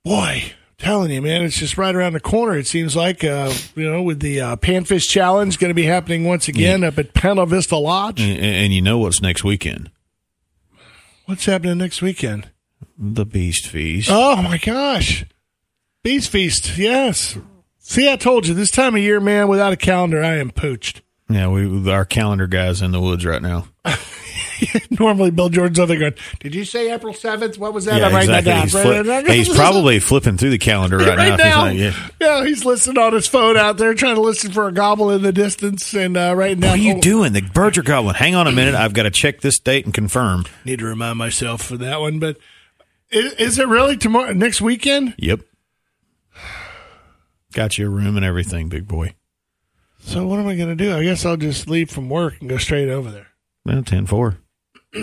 Boy, telling you, man, it's just right around the corner. It seems like, uh, you know, with the uh, Panfish Challenge going to be happening once again up at Palo Vista Lodge. And, and you know what's next weekend? What's happening next weekend? The Beast Feast. Oh my gosh, Beast Feast. Yes. See, I told you this time of year, man. Without a calendar, I am pooched. Yeah, we our calendar guys in the woods right now. Normally, Bill Jordan's other going, Did you say April 7th? What was that? Yeah, I'm writing exactly. that He's, Write that he's probably flipping through the calendar right, right now. now. He's like, yeah. yeah. he's listening on his phone out there trying to listen for a gobble in the distance and uh, writing down. What are you oh, doing? The birds are gobbling. Hang on a minute. I've got to check this date and confirm. Need to remind myself for that one. But is, is it really tomorrow, next weekend? Yep. Got your room and everything, big boy. So what am I going to do? I guess I'll just leave from work and go straight over there. Well, 10 4. we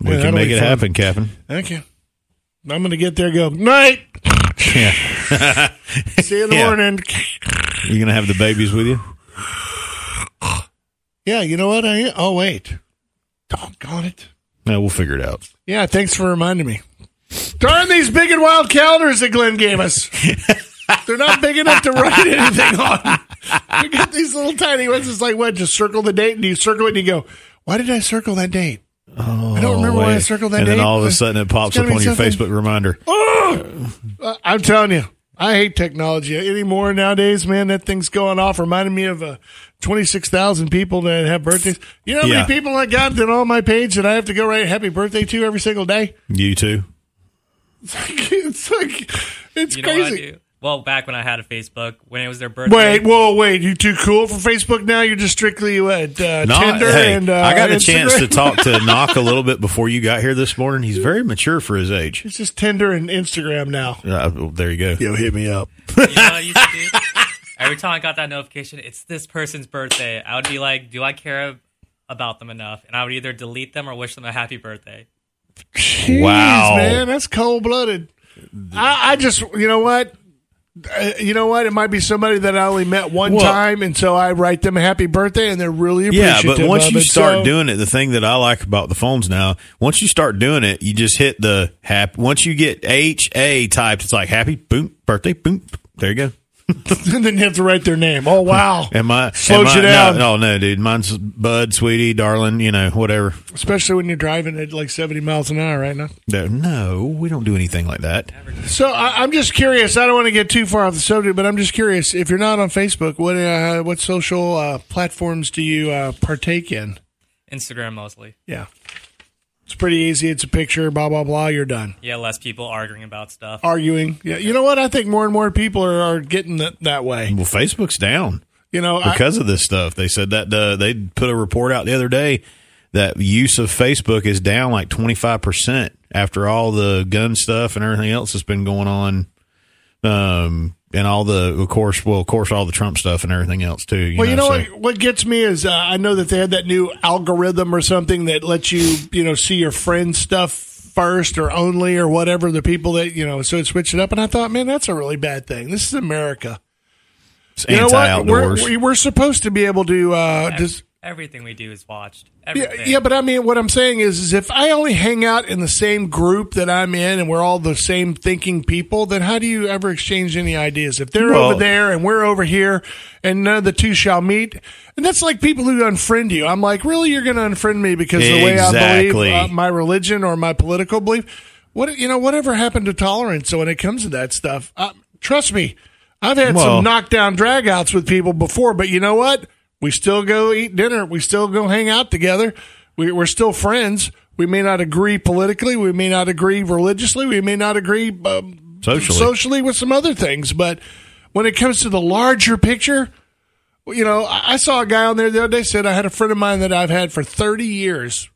Yeah, can make it fun. happen, Captain. Thank you. I'm going to get there. Go night. Yeah. See you in the Yeah. morning. You're going to have the babies with you? Yeah, you know what? I oh wait, doggone it. No, we'll figure it out. Yeah, thanks for reminding me. Darn these big and wild calendars that Glenn gave us. They're not big enough to write anything on. We got these little tiny ones. It's like what? Just circle the date, and you circle it, and you go, "Why did I circle that date?" Oh, I don't remember why I wait. circed that And date. then all of a sudden it pops up on your something- Facebook reminder. Oh! I'm telling you, I hate technology anymore nowadays, man. That thing's going off, reminding me of uh, 26,000 people that have birthdays. You know how Yeah. many people I got that on my page that I have to go write happy birthday to every single day? You too. It's like, it's you know what I crazy. do? Well, back when I had a Facebook, when it was their birthday. Wait, whoa, wait! You too cool for Facebook now? You're just strictly what uh, No, Tinder hey, and uh, I got a chance to talk to Knock a little bit before you got here this morning. He's very mature for his age. It's just Tinder and Instagram now. Uh, well, there you go. Yo, hit me up. You know what I used to do? Every time I got that notification, it's this person's birthday. I would be like, do I care about them enough? And I would either delete them or wish them a happy birthday. Jeez, Wow. man, that's cold blooded. I, I just, you know what? Uh, you know what? It might be somebody that I only met one Well- time, and so I write them a happy birthday, and they're really Yeah, appreciative. but once you start So- doing it, the thing that I like about the phones now, once you start doing it, you just hit the happy. Once you get H A typed, it's like happy boom birthday boom. There you go. And then you have to write their name. Oh wow, And my Slows and you my- down. No, no, no, dude. Mine's Bud, sweetie, darling. You know, whatever. especially when you're driving at like seventy miles an hour right now. No, no, we don't do anything like that. So I, I'm just curious. I don't want to get too far off the subject, but I'm just curious. If you're not on Facebook, what uh, what social uh, platforms do you uh, partake in? Instagram mostly. Yeah, it's pretty easy. It's a picture, blah blah blah. You're done. Yeah, less people arguing about stuff. Arguing. Yeah, you know what? I think more and more people are, are getting that, that way. Well, Facebook's down You know, I- because of this stuff. They said that uh, they put a report out the other day that use of Facebook is down like twenty five percent after all the gun stuff and everything else that's been going on. Um, and all the, of course, well, of course, all the Trump stuff and everything else too. You well, you know so- what? What gets me is uh, I know that they had that new algorithm or something that lets you, you know, see your friends' stuff first or only or whatever the people that you know. So it switched it up, and I thought, man, that's a really bad thing. This is America. It's You know what? We're, we're supposed to be able to uh, just. Everything we do is watched. Yeah, Everything. yeah, but I mean, what I'm saying is, is if I only hang out in the same group that I'm in, and we're all the same thinking people, then how do you ever exchange any ideas? If they're Well- over there and we're over here, and none of the two shall meet, and that's like people who unfriend you. I'm like, really, you're going to unfriend me because of the way I believe uh, my religion or my political belief? What you know, whatever happened to tolerance So when it comes to that stuff? Uh, trust me, I've had Well- some knockdown dragouts with people before, but you know what? We still go eat dinner. We still go hang out together. We, we're still friends. We may not agree politically. We may not agree religiously. We may not agree um, Socially. socially with some other things. But when it comes to the larger picture, you know, I saw a guy on there the other day said I had a friend of mine that I've had for 30 years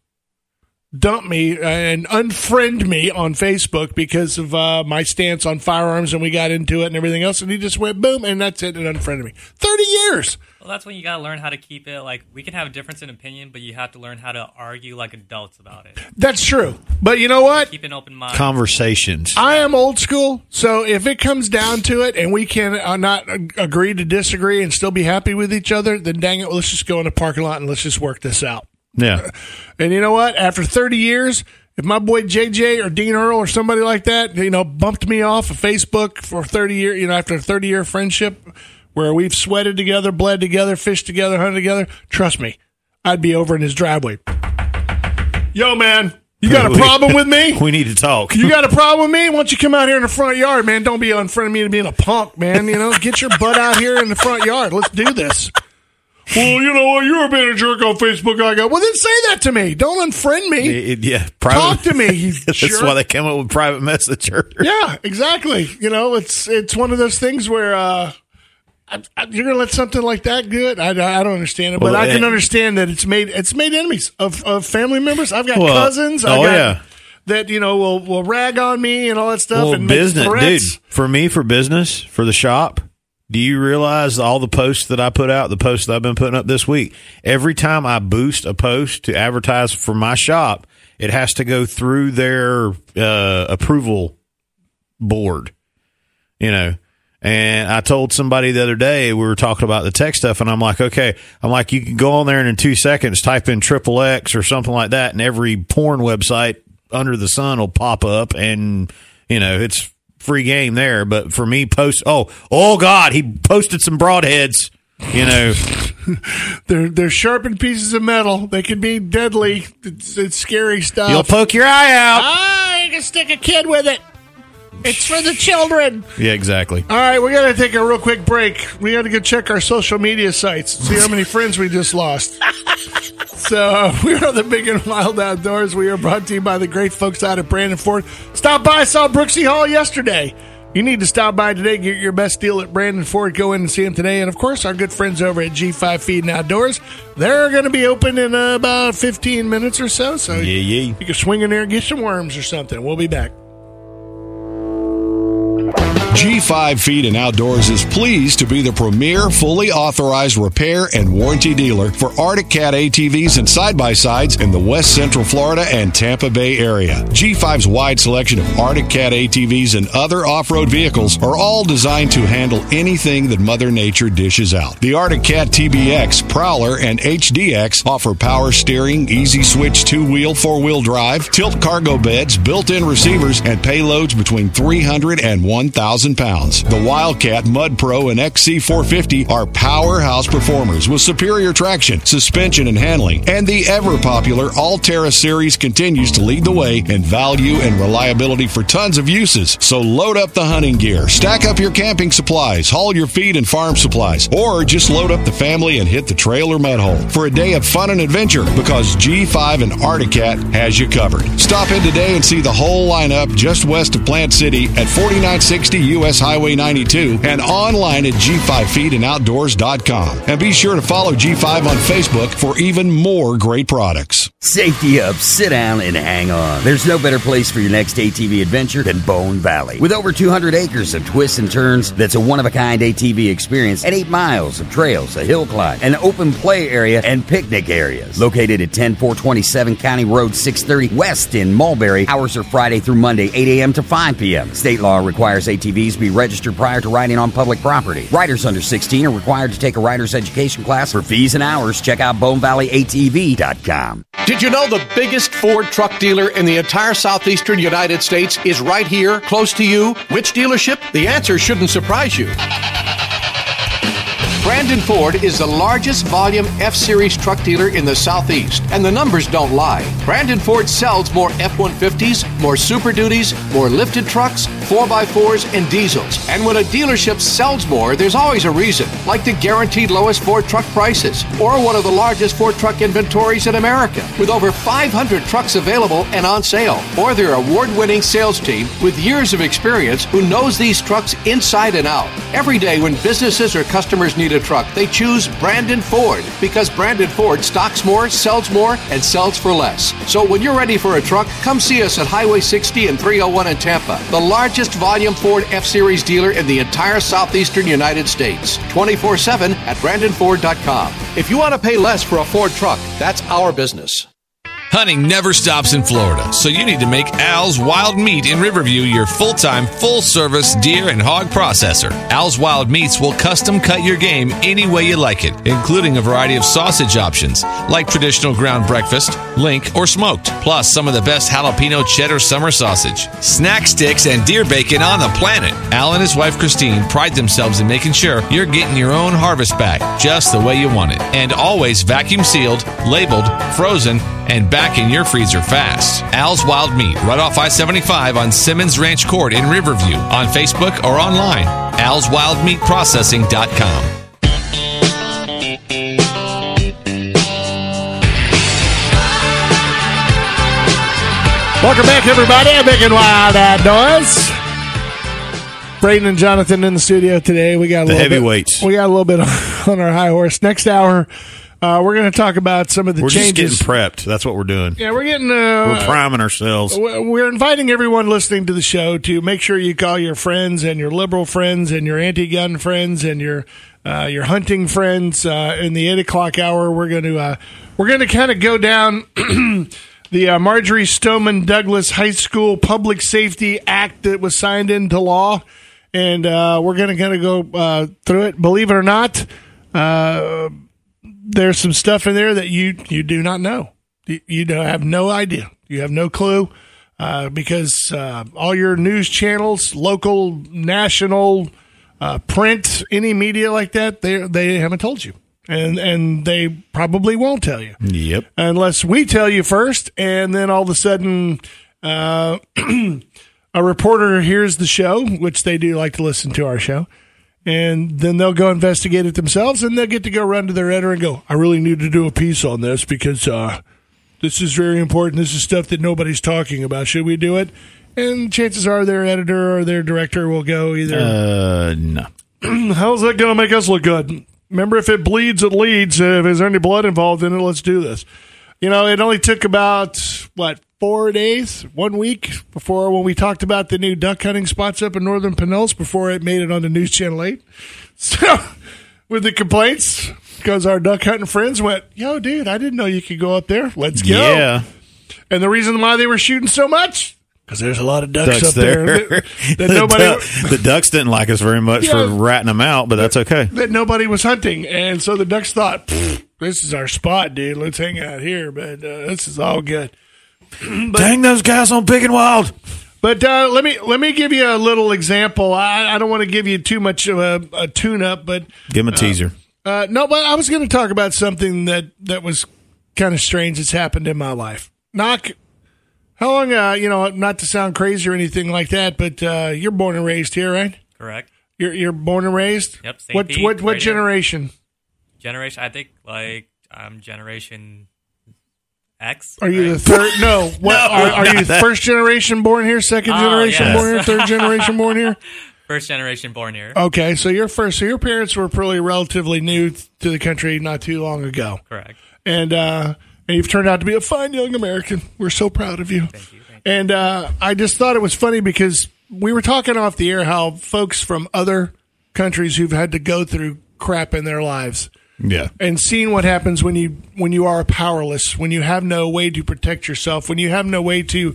dump me and unfriend me on Facebook because of uh, my stance on firearms and we got into it and everything else. And he just went boom and that's it and unfriended me. 30 years. Well, that's when you gotta learn how to keep it. Like we can have a difference in opinion, but you have to learn how to argue like adults about it. That's true. But you know what? Keep an open mind. Conversations. I am old school, so if it comes down to it and we can uh, not agree to disagree and still be happy with each other, then dang it, let's just go in the parking lot and let's just work this out. Yeah. And you know what? After 30 years, if my boy JJ or Dean Earl or somebody like that, you know, bumped me off of Facebook for 30 years, you know, after a 30 year friendship where we've sweated together, bled together, fished together, hunted together, trust me, I'd be over in his driveway. Yo, man, you got a problem with me? We need to talk. You got a problem with me? Why don't you come out here in the front yard, man? Don't be in front of me to being a punk, man. You know, get your butt out here in the front yard. Let's do this. well, you know what? You're being a jerk on Facebook. I go, well, then say that to me. Don't unfriend me. It- yeah, Talk to me. You That's jerk. why they came up with private messenger. Yeah, exactly. You know, it's it's one of those things where uh, you're going to let something like that good. I, I don't understand it, but Well, I can eh, understand that it's made it's made enemies of, of family members. I've got Well, cousins. I oh, got, yeah. that you know will will rag on me and all that stuff well, and make business, dude. For me, for business, for the shop. Do you realize all the posts that I put out, the posts that I've been putting up this week? Every time I boost a post to advertise for my shop, it has to go through their uh, approval board. You know, and I told somebody the other day we were talking about the tech stuff, and I'm like, okay, I'm like, you can go on there and in two seconds type in triple X or something like that, and every porn website under the sun will pop up, and you know, it's free game there. But for me, post, oh, oh God, he posted some broadheads. You know, They're they're sharpened pieces of metal. They can be deadly. It's, it's scary stuff. you'll poke your eye out. Ah, you can stick a kid with it. It's for the children. Yeah, exactly. All right, we got to take a real quick break. We got to go check our social media sites, see how many friends we just lost. so we are on the Big and Wild Outdoors. We are brought to you by the great folks out at Brandon Ford. Stop by, saw Brooksy Hall yesterday. You need to stop by today, get your best deal at Brandon Ford. Go in and see them today. And of course, our good friends over at G5 Feed and Outdoors. They're going to be open in uh, about 15 minutes or so. So Yeah, yeah. you can swing in there and get some worms or something. We'll be back. G5 Feed and Outdoors is pleased to be the premier fully authorized repair and warranty dealer for Arctic Cat ATVs and side by sides in the West Central Florida and Tampa Bay area. G5's wide selection of Arctic Cat ATVs and other off road vehicles are all designed to handle anything that Mother Nature dishes out. The Arctic Cat TBX, Prowler, and HDX offer power steering, easy switch two wheel, four wheel drive, tilt cargo beds, built in receivers, and payloads between 300 and 1,000 pounds. The Wildcat, Mud Pro, and XC450 are powerhouse performers with superior traction, suspension, and handling. And the ever popular Alterra series continues to lead the way in value and reliability for tons of uses. So load up the hunting gear, stack up your camping supplies, haul your feed and farm supplies, or just load up the family and hit the trail or mud hole for a day of fun and adventure because G5 and Arctic Cat has you covered. Stop in today and see the whole lineup just west of Plant City at 4960 US Highway 92 and online at G5feedandoutdoors.com. And be sure to follow G5 on Facebook for even more great products. Safety up, sit down, and hang on. There's no better place for your next ATV adventure than Bone Valley. With over 200 acres of twists and turns, that's a one of a kind ATV experience and 8 miles of trails, a hill climb, an open play area, and picnic areas. Located at 10427 County Road 630 West in Mulberry, hours are Friday through Monday, 8 a.m. to 5 p.m. State law requires Be registered prior to riding on public property. Riders under 16 are required to take a rider's education class. For fees and hours, check out bonevalleyatv.com. Did you know the biggest Ford truck dealer in the entire southeastern United States is right here, close to you? Which dealership? The answer shouldn't surprise you. Brandon Ford is the largest volume F Series truck dealer in the Southeast, and the numbers don't lie. Brandon Ford sells more F 150s, more Super Duties, more lifted trucks, 4x4s, and diesels. And when a dealership sells more, there's always a reason, like the guaranteed lowest Ford truck prices, or one of the largest Ford truck inventories in America, with over 500 trucks available and on sale, or their award winning sales team with years of experience who knows these trucks inside and out. Every day when businesses or customers need a truck, they choose Brandon Ford because Brandon Ford stocks more, sells more, and sells for less. So when you're ready for a truck, come see us at Highway 60 and 301 in Tampa, the largest volume Ford F Series dealer in the entire southeastern United States. 24 7 at BrandonFord.com. If you want to pay less for a Ford truck, that's our business. Hunting never stops in Florida, so you need to make Al's Wild Meat in Riverview your full time, full service deer and hog processor. Al's Wild Meats will custom cut your game any way you like it, including a variety of sausage options, like traditional ground breakfast, link, or smoked, plus some of the best jalapeno cheddar summer sausage, snack sticks, and deer bacon on the planet. Al and his wife Christine pride themselves in making sure you're getting your own harvest back just the way you want it, and always vacuum sealed, labeled, frozen, and back in your freezer fast. Al's Wild Meat, right off I 75 on Simmons Ranch Court in Riverview, on Facebook or online. Al's Wild Meat Processing.com. Welcome back, everybody. I'm making wild eyed noise. Braden and Jonathan in the studio today. We got a the little heavyweights. Bit, we got a little bit on our high horse. Next hour, uh, we're going to talk about some of the We're just changes. getting prepped. That's what we're doing. yeah, we're getting. Uh, We're priming ourselves. we're inviting everyone listening to the show to make sure you call your friends and your liberal friends and your anti-gun friends and your uh, your hunting friends. Uh, in the eight o'clock hour, we're going to uh, we're going to kind of go down the uh, Marjory Stoneman Douglas High School Public Safety Act that was signed into law, and uh, we're going to kind of go uh, through it. Believe it or not. There's some stuff in there that you you do not know. You, you don't have no idea. You have no clue uh, because uh, all your news channels, local, national, uh, print, any media like that, they they haven't told you, and and they probably won't tell you Yep. unless we tell you first, and then all of a sudden, uh, a reporter hears the show, which they do like to listen to our show, and then they'll go investigate it themselves, and they'll get to go run to their editor and go, "I really need to do a piece on this because uh, this is very important. This is stuff that nobody's talking about. Should we do it?" And chances are their editor or their director will go either. Uh, no. How's that going to make us look good? Remember, if it bleeds, it leads. If there's any blood involved in it, let's do this. You know, it only took about, what, four days, one week before when we talked about the new duck hunting spots up in northern Pinellas before it made it on the News Channel 8. So, with the complaints, because our duck hunting friends went, yo, dude, I didn't know you could go up there. Let's go. Yeah. And the reason why they were shooting so much, because there's a lot of ducks, Ducks up there, there. that, that the, nobody. the ducks didn't like us very much Yeah. for ratting them out, but that's okay. that nobody was hunting, and so the ducks thought, "Pfft, "This is our spot, dude. Let's hang out here." But uh, this is all good. Dang those guys on Big and Wild. But uh, let me let me give you a little example. I, I don't want to give you too much of a, a tune up, but Give them a teaser. uh, no. But I was going to talk about something that that was kind of strange that's happened in my life. Knock. How long? Uh, you know, not to sound crazy or anything like that, but uh, you're born and raised here, right? Correct. You're you're born and raised. Yep, St. What Pete, what what right here. Generation? I think like I'm generation X. Are you right? the third? No. What No, are, are you that. first generation born here? Second Oh, generation yes. born here? Third generation born here? first generation born here? Okay, so you're first. So your parents were probably relatively new to the country not too long ago, Correct. and uh, and you've turned out to be a fine young American. We're so proud of you. Thank you. Thank And uh, I just thought it was funny because we were talking off the air how folks from other countries who've had to go through crap in their lives Yeah. and seeing what happens when you when you are powerless, when you have no way to protect yourself, when you have no way to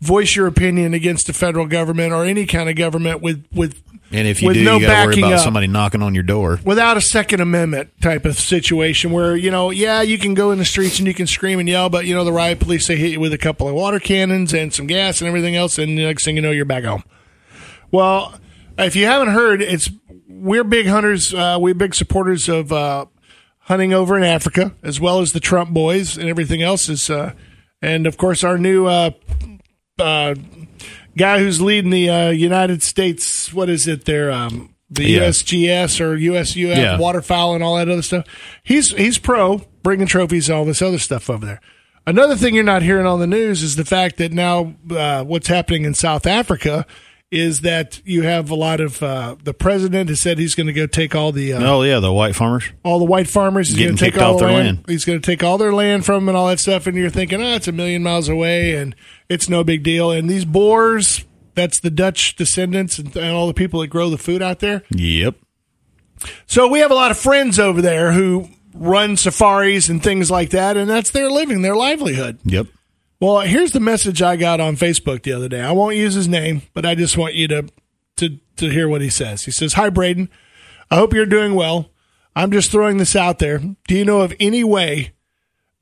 voice your opinion against the federal government or any kind of government with with And if you with do, no you got to worry backing about up. somebody knocking on your door. without a second amendment type of situation where you know yeah you can go in the streets and you can scream and yell but you know the riot police they hit you with a couple of water cannons and some gas and everything else and the next thing you know you're back home well if you haven't heard it's we're big hunters uh, we're big supporters of uh, hunting over in africa as well as the trump boys and everything else is uh, and of course our new uh, uh, guy who's leading the uh, United States. What is it? There, um, the Yeah. USGS or USUF Yeah. waterfowl and all that other stuff. He's he's pro bringing trophies and all this other stuff over there. Another thing you're not hearing on the news is the fact that now uh, what's happening in South Africa is that you have a lot of uh, the president has said he's going to go take all the uh, Oh yeah, the white farmers. all the white farmers. He's going to take all their land. land. He's going to take all their land from them and all that stuff. And you're thinking, oh, it's a million miles away and it's no big deal. And these Boers, that's the Dutch descendants and, and all the people that grow the food out there. Yep. So we have a lot of friends over there who run safaris and things like that, and that's their living, their livelihood. Yep. Well, here's the message I got on Facebook the other day. I won't use his name, but I just want you to to to hear what he says. He says, "Hi Braden, I hope you're doing well. I'm just throwing this out there. Do you know of any way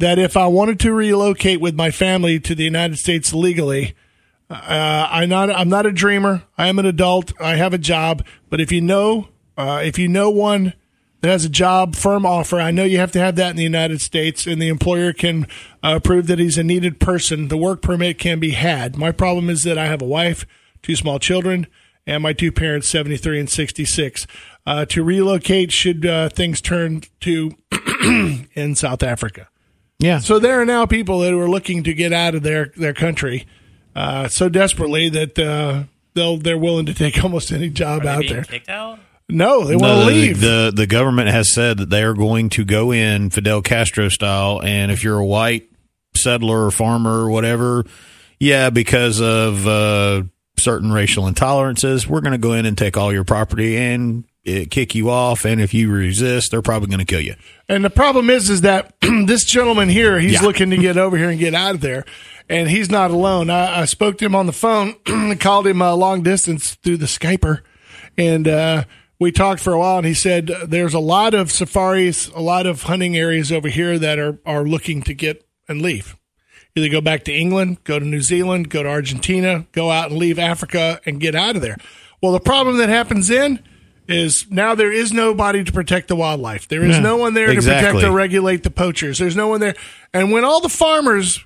that if I wanted to relocate with my family to the United States legally, uh, I'm not I'm not a dreamer. I am an adult. I have a job. But if you know uh, if you know one that has a job firm offer, I know you have to have that in the United States, and the employer can uh, prove that he's a needed person. The work permit can be had. My problem is that I have a wife, two small children, and my two parents, 73 and 66. Uh, to relocate should uh, things turn to in South Africa. Yeah. So there are now people that are looking to get out of their, their country uh, so desperately that uh, they'll they're willing to take almost any job Are they out being there. kicked out? No, they want to leave. The the government has said that they are going to go in Fidel Castro style, and if you're a white settler or farmer or whatever, yeah, because of uh, certain racial intolerances, we're going to go in and take all your property and uh, kick you off. And if you resist, they're probably going to kill you. And the problem is, is that this gentleman here, he's Yeah. looking to get over here and get out of there, and he's not alone. I, I spoke to him on the phone, called him uh, long distance through the Skyper, and uh, we talked for a while. And he said there's a lot of safaris, a lot of hunting areas over here that are are looking to get and leave. Either go back to England, go to New Zealand, go to Argentina, go out and leave Africa and get out of there. Well, the problem that happens then is now there is nobody to protect the wildlife. There is Yeah, no one there to protect or regulate the poachers. There's no one there. And when all the farmers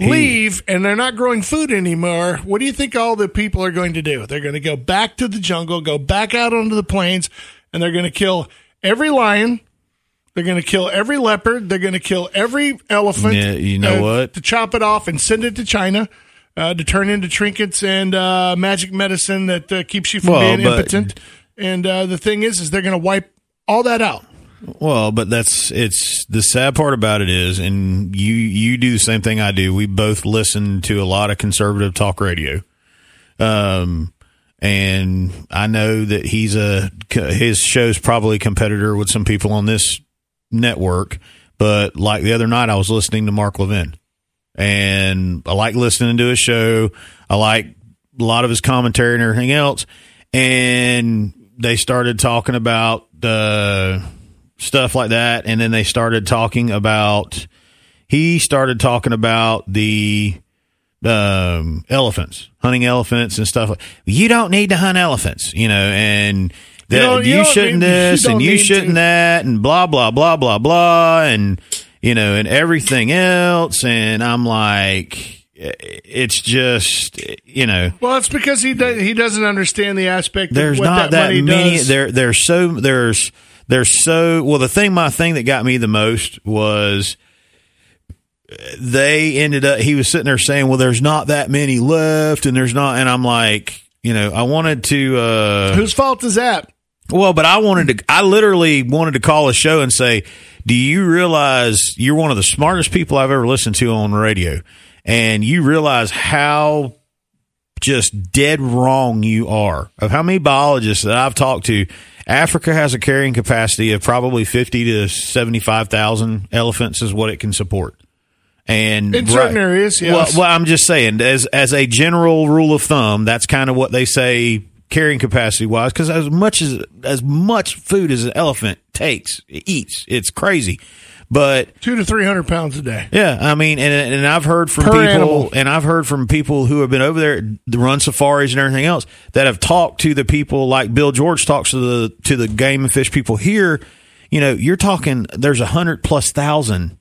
leave and they're not growing food anymore, what do you think all the people are going to do? They're going to go back to the jungle, go back out onto the plains, and they're going to kill every lion. They're going to kill every leopard. They're going to kill every elephant. Yeah, you know uh, what? To chop it off and send it to China uh, to turn into trinkets and uh, magic medicine that uh, keeps you from Well, being impotent. And uh, the thing is, is they're going to wipe all that out. Well, but that's it's the sad part about it is, and you you do the same thing I do. We both listen to a lot of conservative talk radio, um, and I know that he's a his show's probably a competitor with some people on this network. But like the other night, I was listening to Mark Levin, and I like listening to his show. I like a lot of his commentary and everything else. And they started talking about the stuff like that, and then they started talking about. He started talking about the um, elephants, hunting elephants and stuff. You don't need to hunt elephants, you know, and that You you, you shouldn't you this don't and you shouldn't to. that and blah blah blah blah blah and you know and everything else. And I'm like, it's just you know. Well, it's because he do, he doesn't understand the aspect. There's not that, that, many. does. There, there's so there's there's so well. The thing, my thing that got me the most was they ended up. He was sitting there saying, "Well, there's not that many left," and there's not. And I'm like, you know, I wanted to. uh Whose fault is that? Well, but I wanted to. I literally wanted to call a show and say, "Do you realize you're one of the smartest people I've ever listened to on radio, and you realize how just dead wrong you are of how many biologists that I've talked to. Africa has a carrying capacity of probably fifty to seventy-five thousand elephants is what it can support." And In certain areas, yes. Well, well, I'm just saying, as as a general rule of thumb, that's kind of what they say carrying capacity wise. Because as much as as much food as an elephant takes, eats, it's crazy. But two to three hundred pounds a day. yeah, I mean, and and I've heard from Per people, animal. and I've heard from people who have been over there, run safaris and everything else, that have talked to the people like Bill George talks to the to the game and fish people here. You know, you're talking. There's a hundred plus thousand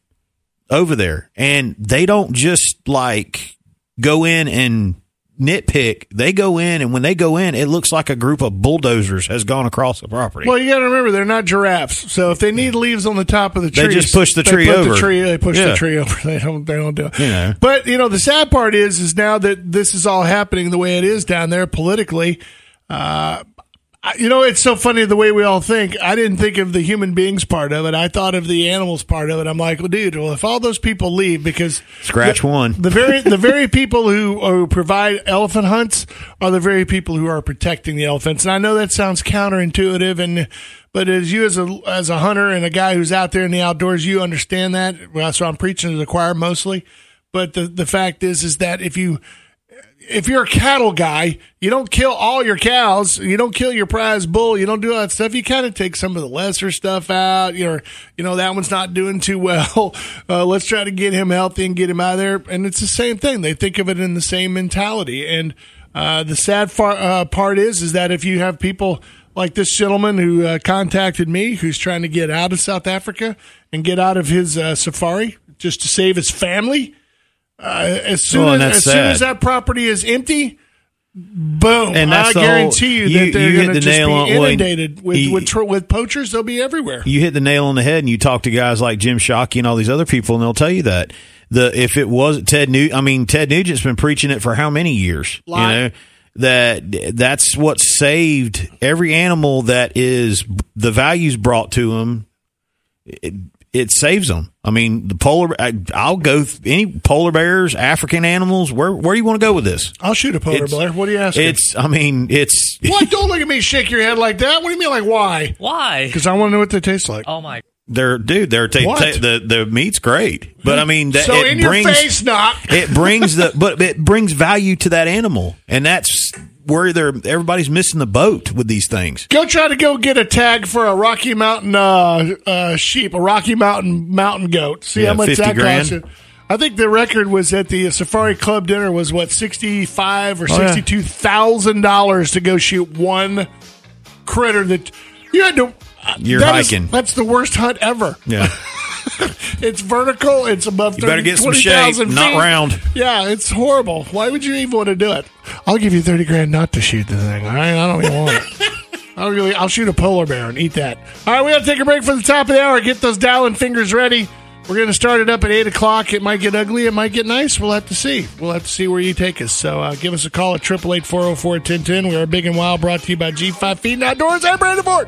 over there, and they don't just like go in and nitpick. They go in, and when they go in, it looks like a group of bulldozers has gone across the property. Well, you got to remember they're not giraffes, so if they need leaves on the top of the tree, They just push the tree over. The tree, they push Yeah. the tree over. They don't. They don't do it. You know. But you know, the sad part is, is now that this is all happening the way it is down there politically. Uh, you know, it's so funny the way we all think. I didn't think of the human beings part of it. I thought of the animals part of it. I'm like, well, dude, well, if all those people leave because Scratch one. the very the very people who, who provide elephant hunts are the very people who are protecting the elephants. And I know that sounds counterintuitive, and but as you as a as a hunter and a guy who's out there in the outdoors, you understand that. Well, so I'm preaching to the choir mostly. But the the fact is, is that if you if you're a cattle guy, you don't kill all your cows. You don't kill your prize bull. You don't do all that stuff. You kind of take some of the lesser stuff out. You're, you know, that one's not doing too well. Uh, let's try to get him healthy and get him out of there. And it's the same thing. They think of it in the same mentality. And uh, the sad far, uh, part is, is that if you have people like this gentleman who uh, contacted me, who's trying to get out of South Africa and get out of his uh, safari just to save his family. Uh, as soon as, as soon as that property is empty, Boom! And I the whole- guarantee you, you- that they're going to the just nail be on- well, inundated with you- with, with poachers. They'll be everywhere. you hit the nail on the head and you talk to guys like Jim Shockey and all these other people and they'll tell you that the if it was Ted New I mean Ted Nugent's been preaching it for how many years you know that that's what saved every animal that is the values brought to them it, it saves them I mean the polar I, I'll go th- any polar bears African animals where where do you want to go with this I'll shoot a polar It's- bear. What are you asking? it's I mean it's what? Don't look at me. Shake your head like that. What do you mean? Like why? Why? Because I want to know what they taste like. Oh my! They're dude. They're ta- What? ta- the the meat's great, but I hmm. mean that so it in your face, not. it brings the but it brings value to that animal, and that's where they're everybody's missing the boat with these things. Go try to go get a tag for a Rocky Mountain uh, uh, sheep, a Rocky Mountain mountain goat. See Yeah, how much 50 that grand. costs. you. I think the record was at the Safari Club dinner was what sixty five or Oh, sixty two thousand dollars to go shoot one critter that you had to. You're that is- hiking. that's the worst hunt ever. Yeah, It's vertical. It's above. You better 30, get some 20,000 shape, not feet. round. Yeah, it's horrible. Why would you even want to do it? I'll give you thirty grand not to shoot the thing. All right, I don't even want it. I'll really, I'll shoot a polar bear and eat that. All right, we got to take a break for the top of the hour. Get those dialing fingers ready. We're going to start it up at eight o'clock. It might get ugly. It might get nice. We'll have to see. We'll have to see where you take us. So uh, give us a call at triple eight four zero four ten ten. We are big and wild. Brought to you by G Five Feed and Outdoors. I'm Brandon Ford.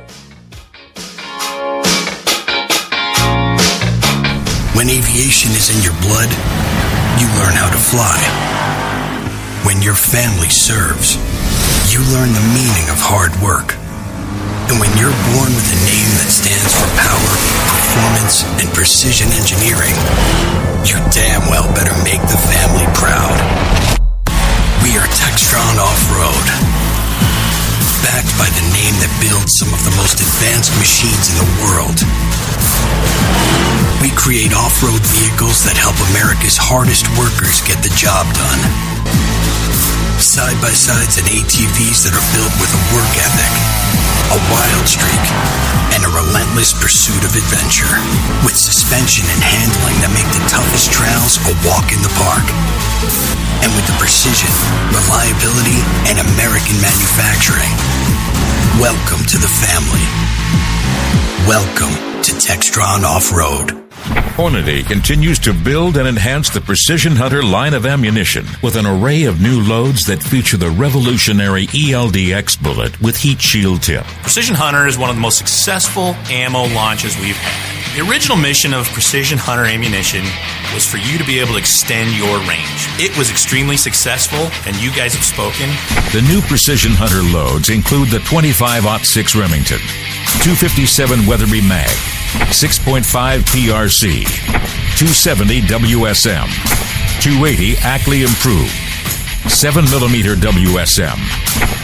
When aviation is in your blood, you learn how to fly. When your family serves, you learn the meaning of hard work. And when you're born with a name that stands for power, performance, and precision engineering, you damn well better make the family proud. We are Textron Off-Road. Backed by the name that builds some of the most advanced machines in the world. We create off-road vehicles that help America's hardest workers get the job done. Side-by-sides and ATVs that are built with a work ethic, a wild streak, and a relentless pursuit of adventure. With suspension and handling that make the toughest trails a walk in the park. And with the precision, reliability, and American manufacturing. Welcome to the family. Welcome to Textron Off-Road. Hornady continues to build and enhance the Precision Hunter line of ammunition with an array of new loads that feature the revolutionary ELDX bullet with heat shield tip. Precision Hunter is one of the most successful ammo launches we've had. The original mission of Precision Hunter ammunition was for you to be able to extend your range. It was extremely successful, and you guys have spoken. The new Precision Hunter loads include the 25-06 Remington, 257 Weatherby Mag, 6.5 PRC, 270 WSM, 280 Ackley Improved, 7mm WSM,